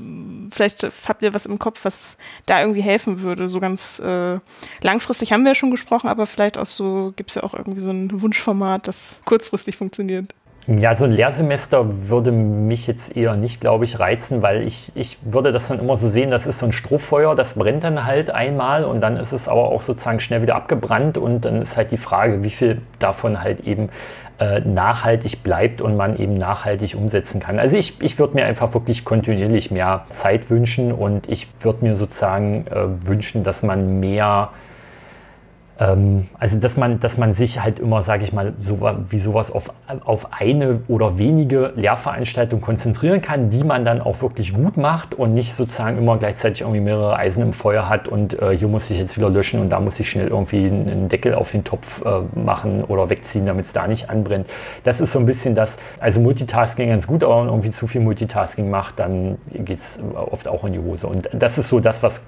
Speaker 4: vielleicht habt ihr was im Kopf, was da irgendwie helfen würde? So ganz äh, langfristig haben wir ja schon gesprochen, aber vielleicht auch so, gibt es ja auch irgendwie so ein Wunschformat, das kurzfristig funktioniert.
Speaker 3: Ja, so ein Lehrsemester würde mich jetzt eher nicht, glaube ich, reizen, weil ich, ich würde das dann immer so sehen, das ist so ein Strohfeuer, das brennt dann halt einmal und dann ist es aber auch sozusagen schnell wieder abgebrannt und dann ist halt die Frage, wie viel davon halt eben äh, nachhaltig bleibt und man eben nachhaltig umsetzen kann. Also ich, ich würde mir einfach wirklich kontinuierlich mehr Zeit wünschen und ich würde mir sozusagen äh, wünschen, dass man mehr also dass man, dass man sich halt immer, sage ich mal, so, wie sowas auf, auf eine oder wenige Lehrveranstaltungen konzentrieren kann, die man dann auch wirklich gut macht und nicht sozusagen immer gleichzeitig irgendwie mehrere Eisen im Feuer hat und äh, hier muss ich jetzt wieder löschen und da muss ich schnell irgendwie einen Deckel auf den Topf äh, machen oder wegziehen, damit es da nicht anbrennt. Das ist so ein bisschen das, also Multitasking ganz gut, aber wenn man irgendwie zu viel Multitasking macht, dann geht es oft auch in die Hose. Und das ist so das, was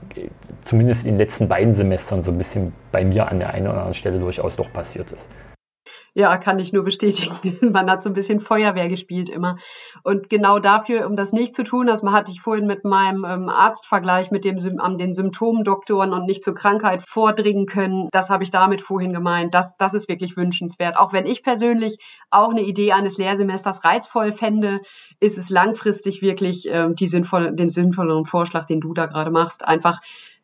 Speaker 3: zumindest in den letzten beiden Semestern so ein bisschen bei mir an der einen oder anderen Stelle durchaus doch passiert ist.
Speaker 2: Ja, kann ich nur bestätigen. [LAUGHS] Man hat so ein bisschen Feuerwehr gespielt immer. Und genau dafür, um das nicht zu tun, das hatte ich vorhin mit meinem ähm, Arztvergleich mit dem an den Symptomdoktoren und nicht zur Krankheit vordringen können. Das habe ich damit vorhin gemeint. Das, das ist wirklich wünschenswert. Auch wenn ich persönlich auch eine Idee eines Lehrsemesters reizvoll fände, ist es langfristig wirklich ähm, die sinnvoll, den sinnvolleren Vorschlag, den du da gerade machst. Einfach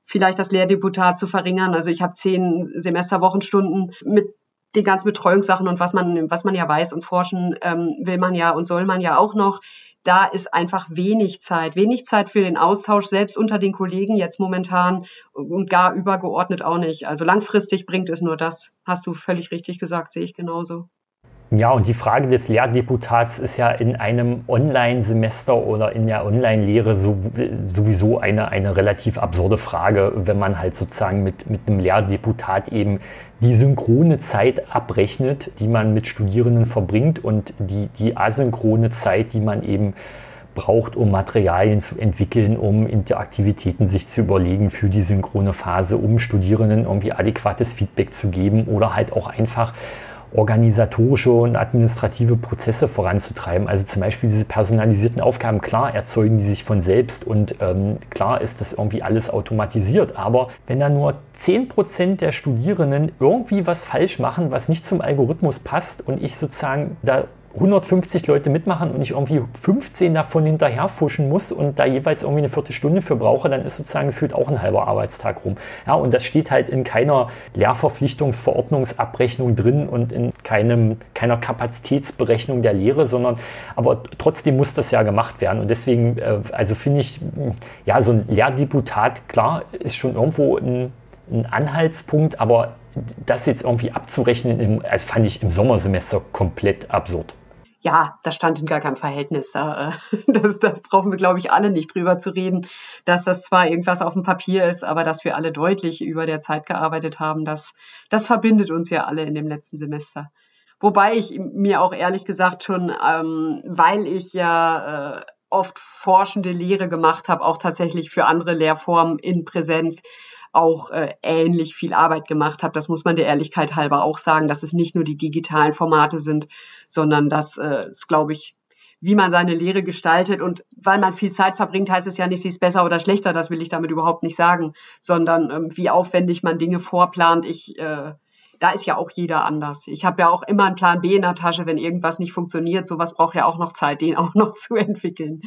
Speaker 2: vielleicht das Lehrdeputat zu verringern. Also ich habe zehn Semesterwochenstunden mit den ganzen Betreuungssachen und was man, was man ja weiß und forschen ähm, will man ja und soll man ja auch noch. Da ist einfach wenig Zeit, wenig Zeit für den Austausch, selbst unter den Kollegen jetzt momentan und gar übergeordnet auch nicht. Also langfristig bringt es nur das. Hast du völlig richtig gesagt, sehe ich genauso.
Speaker 3: Ja, und die Frage des Lehrdeputats ist ja in einem Online-Semester oder in der Online-Lehre sowieso eine, eine relativ absurde Frage, wenn man halt sozusagen mit, mit einem Lehrdeputat eben die synchrone Zeit abrechnet, die man mit Studierenden verbringt und die, die asynchrone Zeit, die man eben braucht, um Materialien zu entwickeln, um Interaktivitäten sich zu überlegen für die synchrone Phase, um Studierenden irgendwie adäquates Feedback zu geben oder halt auch einfach organisatorische und administrative Prozesse voranzutreiben. Also zum Beispiel diese personalisierten Aufgaben, klar erzeugen die sich von selbst und ähm, klar ist das irgendwie alles automatisiert. Aber wenn da nur 10% der Studierenden irgendwie was falsch machen, was nicht zum Algorithmus passt und ich sozusagen da 150 Leute mitmachen und ich irgendwie 15 davon hinterherfuschen muss und da jeweils irgendwie eine Viertelstunde für brauche, dann ist sozusagen gefühlt auch ein halber Arbeitstag rum. Ja, und das steht halt in keiner Lehrverpflichtungsverordnungsabrechnung drin und in keinem, keiner Kapazitätsberechnung der Lehre, sondern aber trotzdem muss das ja gemacht werden. Und deswegen, äh, also finde ich, ja, so ein Lehrdeputat, klar, ist schon irgendwo ein, ein Anhaltspunkt, aber das jetzt irgendwie abzurechnen, also fand ich im Sommersemester komplett absurd
Speaker 2: ja, das stand in gar keinem Verhältnis. Da, äh, [LAUGHS] das, da brauchen wir, glaube ich, alle nicht drüber zu reden, dass das zwar irgendwas auf dem Papier ist, aber dass wir alle deutlich über der Zeit gearbeitet haben, das, das verbindet uns ja alle in dem letzten Semester. Wobei ich mir auch ehrlich gesagt schon, ähm, weil ich ja äh, oft forschende Lehre gemacht habe, auch tatsächlich für andere Lehrformen in Präsenz, auch äh, ähnlich viel Arbeit gemacht habe. Das muss man der Ehrlichkeit halber auch sagen, dass es nicht nur die digitalen Formate sind, sondern dass, äh, glaube ich, wie man seine Lehre gestaltet und weil man viel Zeit verbringt, heißt es ja nicht, sie ist besser oder schlechter, das will ich damit überhaupt nicht sagen, sondern ähm, wie aufwendig man Dinge vorplant. Ich, äh, da ist ja auch jeder anders. Ich habe ja auch immer einen Plan B in der Tasche, wenn irgendwas nicht funktioniert. Sowas braucht ja auch noch Zeit, den auch [LAUGHS] noch zu entwickeln.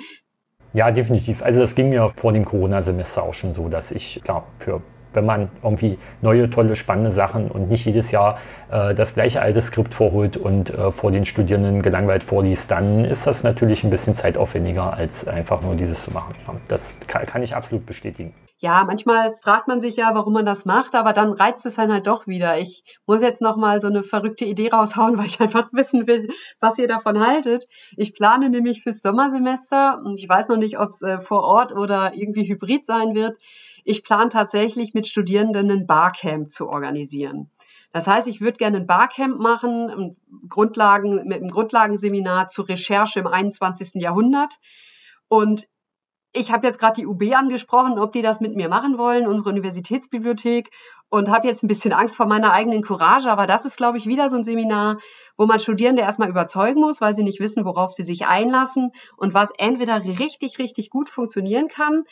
Speaker 3: Ja, definitiv. Also das ging mir vor dem Corona-Semester auch schon so, dass ich, klar, für wenn man irgendwie neue, tolle, spannende Sachen und nicht jedes Jahr äh, das gleiche alte Skript vorholt und äh, vor den Studierenden gelangweilt vorliest, dann ist das natürlich ein bisschen zeitaufwendiger, als einfach nur dieses zu machen. Das kann, kann ich absolut bestätigen.
Speaker 2: Ja, manchmal fragt man sich ja, warum man das macht, aber dann reizt es dann halt doch wieder. Ich muss jetzt noch mal so eine verrückte Idee raushauen, [LAUGHS] weil ich einfach wissen will, was ihr davon haltet. Ich plane nämlich fürs Sommersemester und ich weiß noch nicht, ob es äh, vor Ort oder irgendwie hybrid sein wird ich plane tatsächlich mit Studierenden ein Barcamp zu organisieren. Das heißt, ich würde gerne ein Barcamp machen, Grundlagen, mit einem Grundlagenseminar zur Recherche im 21. Jahrhundert. Und ich habe jetzt gerade die UB angesprochen, ob die das mit mir machen wollen, unsere Universitätsbibliothek, und habe jetzt ein bisschen Angst vor meiner eigenen Courage. Aber das ist, glaube ich, wieder so ein Seminar, wo man Studierende erstmal überzeugen muss, weil sie nicht wissen, worauf sie sich einlassen und was entweder richtig, richtig gut funktionieren kann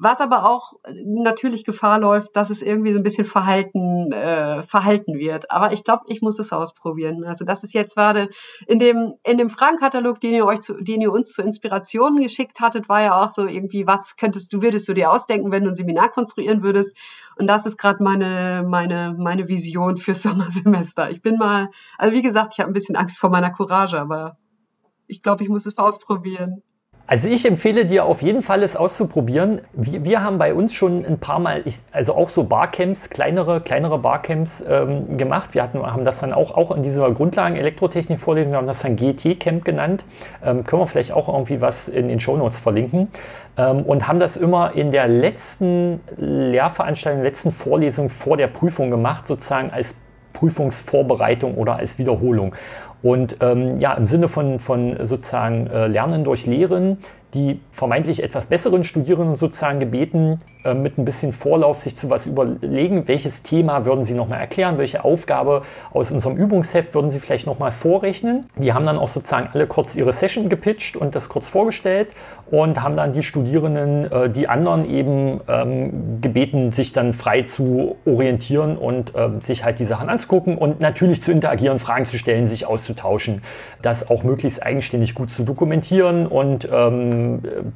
Speaker 2: was aber auch natürlich Gefahr läuft, dass es irgendwie so ein bisschen verhalten, äh, verhalten wird. Aber ich glaube, ich muss es ausprobieren. Also das ist jetzt gerade in dem, in dem Fragenkatalog, den ihr euch zu, den ihr uns zur Inspiration geschickt hattet, war ja auch so irgendwie, was könntest du, würdest du dir ausdenken, wenn du ein Seminar konstruieren würdest? Und das ist gerade meine, meine, meine Vision fürs [LAUGHS] Sommersemester. Ich bin mal, also wie gesagt, ich habe ein bisschen Angst vor meiner Courage, aber ich glaube, ich muss es ausprobieren.
Speaker 3: Also ich empfehle dir auf jeden Fall es auszuprobieren. Wir, wir haben bei uns schon ein paar Mal, ich, also auch so Barcamps, kleinere, kleinere Barcamps ähm, gemacht. Wir hatten, haben das dann auch, auch in dieser Grundlagen-Elektrotechnik-Vorlesung, wir haben das dann GT-Camp genannt. Ähm, können wir vielleicht auch irgendwie was in den Shownotes verlinken. Ähm, und haben das immer in der letzten Lehrveranstaltung, letzten Vorlesung vor der Prüfung gemacht, sozusagen als Prüfungsvorbereitung oder als Wiederholung. Und ähm, ja, im Sinne von, von sozusagen äh, Lernen durch Lehren die vermeintlich etwas besseren Studierenden sozusagen gebeten, äh, mit ein bisschen Vorlauf sich zu was überlegen, welches Thema würden sie nochmal erklären, welche Aufgabe aus unserem Übungsheft würden sie vielleicht nochmal vorrechnen. Die haben dann auch sozusagen alle kurz ihre Session gepitcht und das kurz vorgestellt und haben dann die Studierenden, äh, die anderen eben ähm, gebeten, sich dann frei zu orientieren und äh, sich halt die Sachen anzugucken und natürlich zu interagieren, Fragen zu stellen, sich auszutauschen, das auch möglichst eigenständig gut zu dokumentieren und ähm,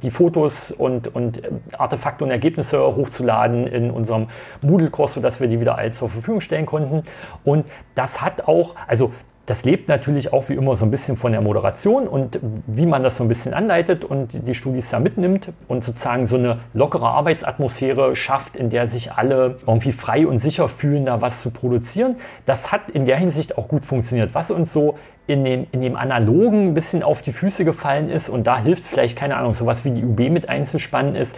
Speaker 3: die Fotos und, und Artefakte und Ergebnisse hochzuladen in unserem Moodle-Kurs, sodass wir die wieder alle zur Verfügung stellen konnten. Und das hat auch, also das lebt natürlich auch wie immer so ein bisschen von der Moderation und wie man das so ein bisschen anleitet und die Studis da mitnimmt und sozusagen so eine lockere Arbeitsatmosphäre schafft, in der sich alle irgendwie frei und sicher fühlen, da was zu produzieren. Das hat in der Hinsicht auch gut funktioniert. Was uns so in dem, in dem Analogen ein bisschen auf die Füße gefallen ist und da hilft vielleicht, keine Ahnung, sowas wie die UB mit einzuspannen ist,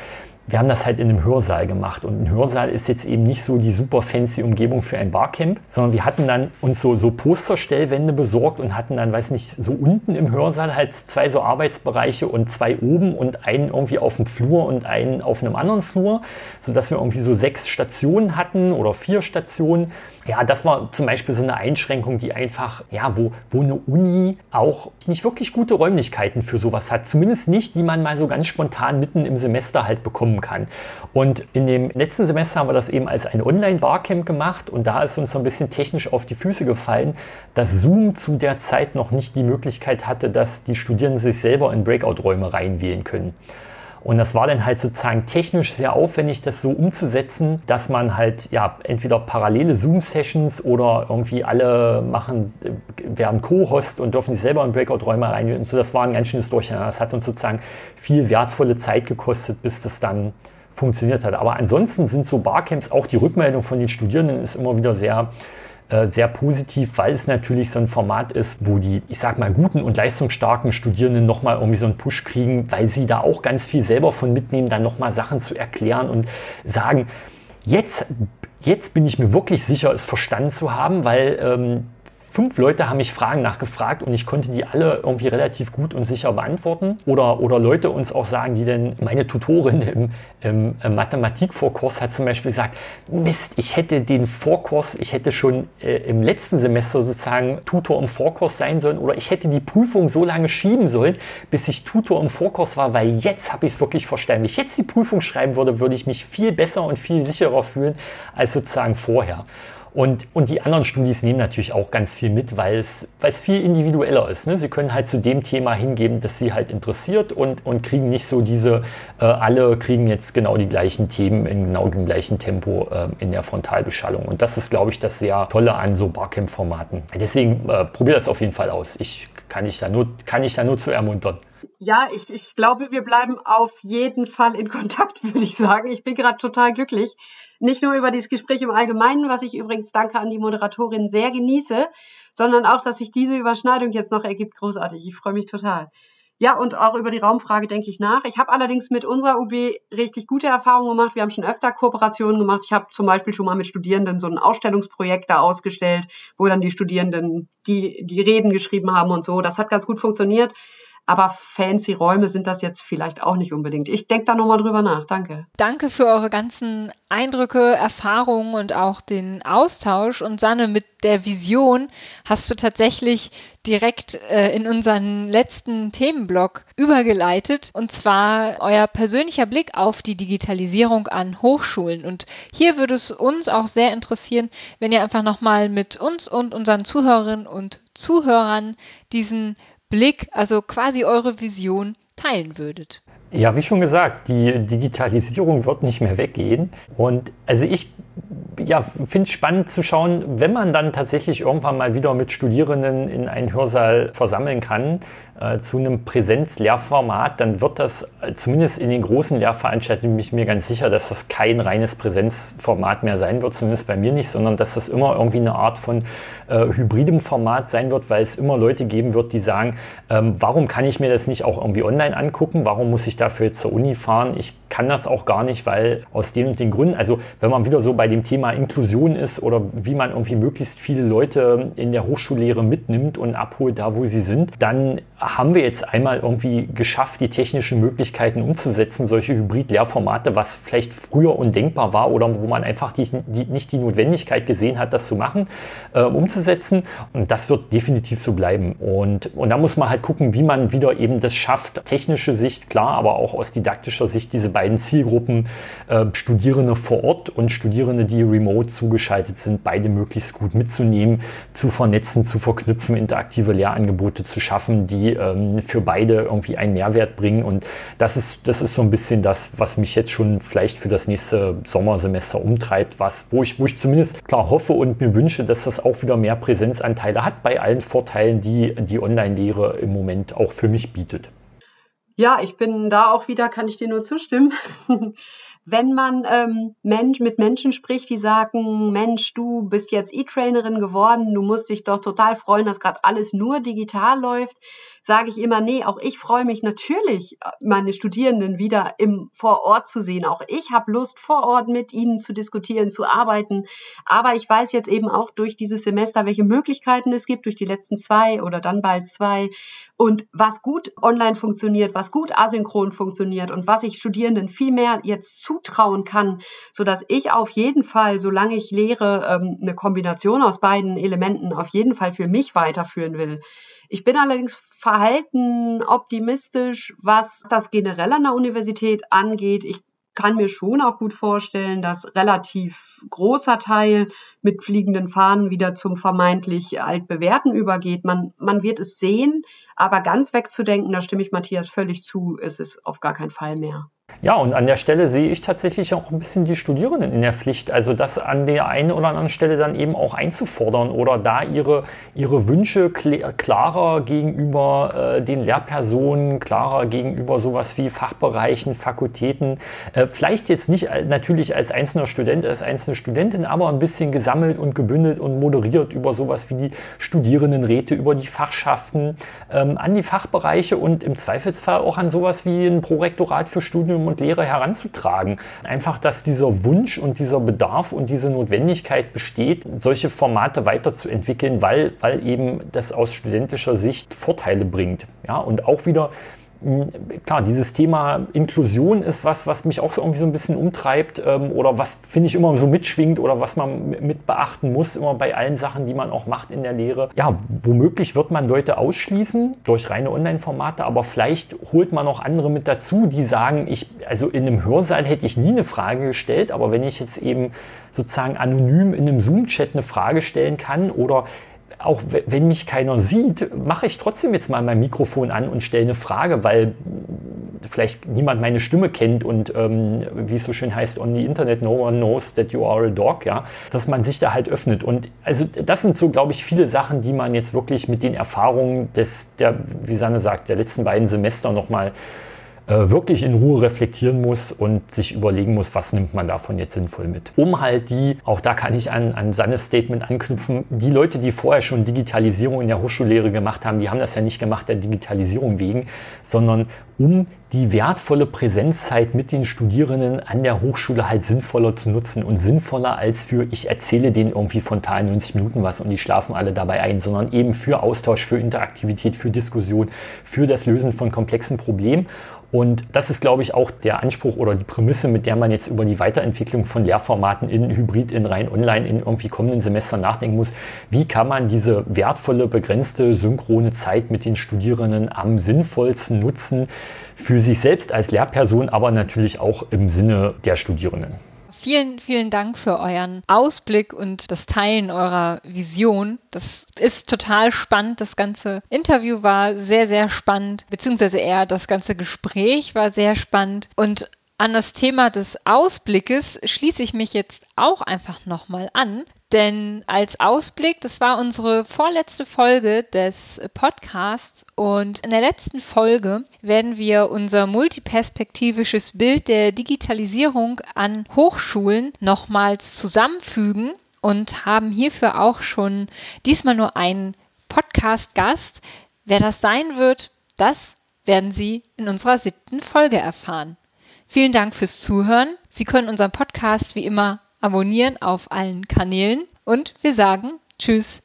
Speaker 3: wir haben das halt in einem Hörsaal gemacht. Und ein Hörsaal ist jetzt eben nicht so die super fancy Umgebung für ein Barcamp, sondern wir hatten dann uns so, so Posterstellwände besorgt und hatten dann, weiß nicht, so unten im Hörsaal halt zwei so Arbeitsbereiche und zwei oben und einen irgendwie auf dem Flur und einen auf einem anderen Flur, sodass wir irgendwie so sechs Stationen hatten oder vier Stationen ja, das war zum Beispiel so eine Einschränkung, die einfach, ja, wo, wo eine Uni auch nicht wirklich gute Räumlichkeiten für sowas hat. Zumindest nicht, die man mal so ganz spontan mitten im Semester halt bekommen kann. Und in dem letzten Semester haben wir das eben als ein Online-Barcamp gemacht und da ist uns so ein bisschen technisch auf die Füße gefallen, dass Zoom zu der Zeit noch nicht die Möglichkeit hatte, dass die Studierenden sich selber in Breakout-Räume reinwählen können. Und das war dann halt sozusagen technisch sehr aufwendig, das so umzusetzen, dass man halt ja entweder parallele Zoom-Sessions oder irgendwie alle machen, werden Co-Host und dürfen sich selber in Breakout-Räume rein. Und so, das war ein ganz schönes Durcheinander. Das hat uns sozusagen viel wertvolle Zeit gekostet, bis das dann funktioniert hat. Aber ansonsten sind so Barcamps, auch die Rückmeldung von den Studierenden ist immer wieder sehr äh, sehr positiv, weil es natürlich so ein Format ist, wo die, ich sag mal, guten und leistungsstarken Studierenden nochmal irgendwie so einen Push kriegen, weil sie da auch ganz viel selber von mitnehmen, dann nochmal Sachen zu erklären und sagen, jetzt, jetzt bin ich mir wirklich sicher, es verstanden zu haben, weil ähm, fünf Leute haben mich Fragen nachgefragt und ich konnte die alle irgendwie relativ gut und sicher beantworten. Oder, oder Leute uns auch sagen, die denn, meine Tutorin im, im, im Mathematikvorkurs hat zum Beispiel gesagt, Mist, ich hätte den Vorkurs, ich hätte schon äh, im letzten Semester sozusagen Tutor im Vorkurs sein sollen oder ich hätte die Prüfung so lange schieben sollen, bis ich Tutor im Vorkurs war, weil jetzt habe ich es wirklich verstanden. Wenn ich jetzt die Prüfung schreiben würde, würde ich mich viel besser und viel sicherer fühlen als sozusagen vorher. Und, und die anderen Studis nehmen natürlich auch ganz viel mit, weil es, viel individueller ist. Ne? Sie können halt zu dem Thema hingeben, das sie halt interessiert und, und kriegen nicht so diese, äh, alle kriegen jetzt genau die gleichen Themen in genau dem gleichen Tempo äh, in der Frontalbeschallung. Und das ist, glaube ich, das sehr Tolle an so Barcamp-Formaten. Deswegen äh, probier das auf jeden Fall aus. Ich kann ich da nur, kann ich da nur zu ermuntern.
Speaker 2: Ja, ich, ich glaube, wir bleiben auf jeden Fall in Kontakt, [LAUGHS] würde ich sagen. Ich bin gerade total glücklich, nicht nur über dieses Gespräch im Allgemeinen, was ich übrigens danke an die Moderatorin sehr genieße, sondern auch, dass sich diese Überschneidung jetzt noch ergibt. Großartig. Ich freue mich total. Ja, und auch über die Raumfrage denke ich nach. Ich habe allerdings mit unserer UB richtig gute Erfahrungen gemacht. Wir haben schon öfter Kooperationen gemacht. Ich habe zum Beispiel schon mal mit Studierenden so ein Ausstellungsprojekt da ausgestellt, wo dann die Studierenden die, die Reden geschrieben haben und so. Das hat ganz gut funktioniert. Aber fancy Räume sind das jetzt vielleicht auch nicht unbedingt. Ich denke da nochmal drüber nach. Danke.
Speaker 1: Danke für eure ganzen Eindrücke, Erfahrungen und auch den Austausch. Und Sanne, mit der Vision hast du tatsächlich direkt äh, in unseren letzten Themenblock übergeleitet. Und zwar euer persönlicher Blick auf die Digitalisierung an Hochschulen. Und hier würde es uns auch sehr interessieren, wenn ihr einfach nochmal mit uns und unseren Zuhörerinnen und Zuhörern diesen Blick, also quasi eure Vision teilen würdet.
Speaker 3: Ja, wie schon gesagt, die Digitalisierung wird nicht mehr weggehen. Und also ich ja, finde es spannend zu schauen, wenn man dann tatsächlich irgendwann mal wieder mit Studierenden in einen Hörsaal versammeln kann, zu einem Präsenzlehrformat, dann wird das äh, zumindest in den großen Lehrveranstaltungen bin ich mir ganz sicher, dass das kein reines Präsenzformat mehr sein wird, zumindest bei mir nicht, sondern dass das immer irgendwie eine Art von äh, hybridem Format sein wird, weil es immer Leute geben wird, die sagen, ähm, warum kann ich mir das nicht auch irgendwie online angucken? Warum muss ich dafür jetzt zur Uni fahren? Ich kann das auch gar nicht, weil aus den und den Gründen, also wenn man wieder so bei dem Thema Inklusion ist oder wie man irgendwie möglichst viele Leute in der Hochschullehre mitnimmt und abholt, da wo sie sind, dann haben wir jetzt einmal irgendwie geschafft, die technischen Möglichkeiten umzusetzen, solche Hybrid-Lehrformate, was vielleicht früher undenkbar war oder wo man einfach die, die, nicht die Notwendigkeit gesehen hat, das zu machen, äh, umzusetzen. Und das wird definitiv so bleiben. Und, und da muss man halt gucken, wie man wieder eben das schafft, technische Sicht, klar, aber auch aus didaktischer Sicht diese beiden Zielgruppen, äh, Studierende vor Ort und Studierende, die remote zugeschaltet sind, beide möglichst gut mitzunehmen, zu vernetzen, zu verknüpfen, interaktive Lehrangebote zu schaffen, die ähm, für beide irgendwie einen Mehrwert bringen. Und das ist, das ist so ein bisschen das, was mich jetzt schon vielleicht für das nächste Sommersemester umtreibt, was, wo ich, wo ich zumindest klar hoffe und mir wünsche, dass das auch wieder mehr Präsenzanteile hat bei allen Vorteilen, die die Online-Lehre im Moment auch für mich bietet.
Speaker 2: Ja, ich bin da auch wieder, kann ich dir nur zustimmen. [LAUGHS] wenn man ähm, Mensch, mit Menschen spricht, die sagen, Mensch, du bist jetzt E-Trainerin geworden, du musst dich doch total freuen, dass gerade alles nur digital läuft, sage ich immer, nee, auch ich freue mich natürlich, meine Studierenden wieder im vor Ort zu sehen. Auch ich habe Lust, vor Ort mit ihnen zu diskutieren, zu arbeiten. Aber ich weiß jetzt eben auch durch dieses Semester, welche Möglichkeiten es gibt, durch die letzten zwei oder dann bald zwei. Und was gut online funktioniert, was gut asynchron funktioniert und was ich Studierenden viel mehr jetzt zutrauen kann, so dass ich auf jeden Fall, solange ich lehre, ähm, eine Kombination aus beiden Elementen auf jeden Fall für mich weiterführen will. Ich bin allerdings verhalten optimistisch, was das generell an der Universität angeht. Ich kann mir schon auch gut vorstellen, dass relativ großer Teil mit fliegenden Fahnen wieder zum vermeintlich altbewährten übergeht. Man, man wird es sehen, aber ganz wegzudenken, da stimme ich Matthias völlig zu, ist es auf gar keinen Fall mehr.
Speaker 3: Ja, und an der Stelle sehe ich tatsächlich auch ein bisschen die Studierenden in der Pflicht, also das an der einen oder anderen Stelle dann eben auch einzufordern oder da ihre, ihre Wünsche klarer gegenüber äh, den Lehrpersonen, klarer gegenüber sowas wie Fachbereichen, Fakultäten, äh, vielleicht jetzt nicht natürlich als einzelner Student, als einzelne Studentin, aber ein bisschen gesammelt und gebündelt und moderiert über sowas wie die Studierendenräte, über die Fachschaften, ähm, an die Fachbereiche und im Zweifelsfall auch an sowas wie ein Prorektorat für Studium und Lehre heranzutragen. Einfach, dass dieser Wunsch und dieser Bedarf und diese Notwendigkeit besteht, solche Formate weiterzuentwickeln, weil, weil eben das aus studentischer Sicht Vorteile bringt. Ja, und auch wieder klar, dieses Thema Inklusion ist was, was mich auch so irgendwie so ein bisschen umtreibt ähm, oder was, finde ich, immer so mitschwingt oder was man mit beachten muss, immer bei allen Sachen, die man auch macht in der Lehre. Ja, womöglich wird man Leute ausschließen durch reine Online-Formate, aber vielleicht holt man auch andere mit dazu, die sagen, ich, also in einem Hörsaal hätte ich nie eine Frage gestellt, aber wenn ich jetzt eben sozusagen anonym in einem Zoom-Chat eine Frage stellen kann oder auch wenn mich keiner sieht, mache ich trotzdem jetzt mal mein Mikrofon an und stelle eine Frage, weil vielleicht niemand meine Stimme kennt und ähm, wie es so schön heißt, on the Internet, no one knows that you are a dog, ja, dass man sich da halt öffnet. Und also das sind so, glaube ich, viele Sachen, die man jetzt wirklich mit den Erfahrungen des, der, wie Sanne sagt, der letzten beiden Semester nochmal äh, wirklich in Ruhe reflektieren muss und sich überlegen muss, was nimmt man davon jetzt sinnvoll mit. Um halt die, auch da kann ich an, an Sannes Statement anknüpfen, die Leute, die vorher schon Digitalisierung in der Hochschullehre gemacht haben, die haben das ja nicht gemacht der Digitalisierung wegen, sondern um die wertvolle Präsenzzeit mit den Studierenden an der Hochschule halt sinnvoller zu nutzen und sinnvoller als für, ich erzähle denen irgendwie von 90 Minuten was und die schlafen alle dabei ein, sondern eben für Austausch, für Interaktivität, für Diskussion, für das Lösen von komplexen Problemen. Und das ist, glaube ich, auch der Anspruch oder die Prämisse, mit der man jetzt über die Weiterentwicklung von Lehrformaten in Hybrid, in rein online, in irgendwie kommenden Semestern nachdenken muss. Wie kann man diese wertvolle, begrenzte, synchrone Zeit mit den Studierenden am sinnvollsten nutzen für sich selbst als Lehrperson, aber natürlich auch im Sinne der Studierenden?
Speaker 1: Vielen, vielen Dank für euren Ausblick und das Teilen eurer Vision. Das ist total spannend. Das ganze Interview war sehr, sehr spannend, beziehungsweise eher das ganze Gespräch war sehr spannend. Und an das Thema des Ausblickes schließe ich mich jetzt auch einfach nochmal an, denn als Ausblick, das war unsere vorletzte Folge des Podcasts und in der letzten Folge werden wir unser multiperspektivisches Bild der Digitalisierung an Hochschulen nochmals zusammenfügen und haben hierfür auch schon diesmal nur einen Podcast-Gast. Wer das sein wird, das werden Sie in unserer siebten Folge erfahren. Vielen Dank fürs Zuhören. Sie können unseren Podcast wie immer abonnieren auf allen Kanälen und wir sagen Tschüss.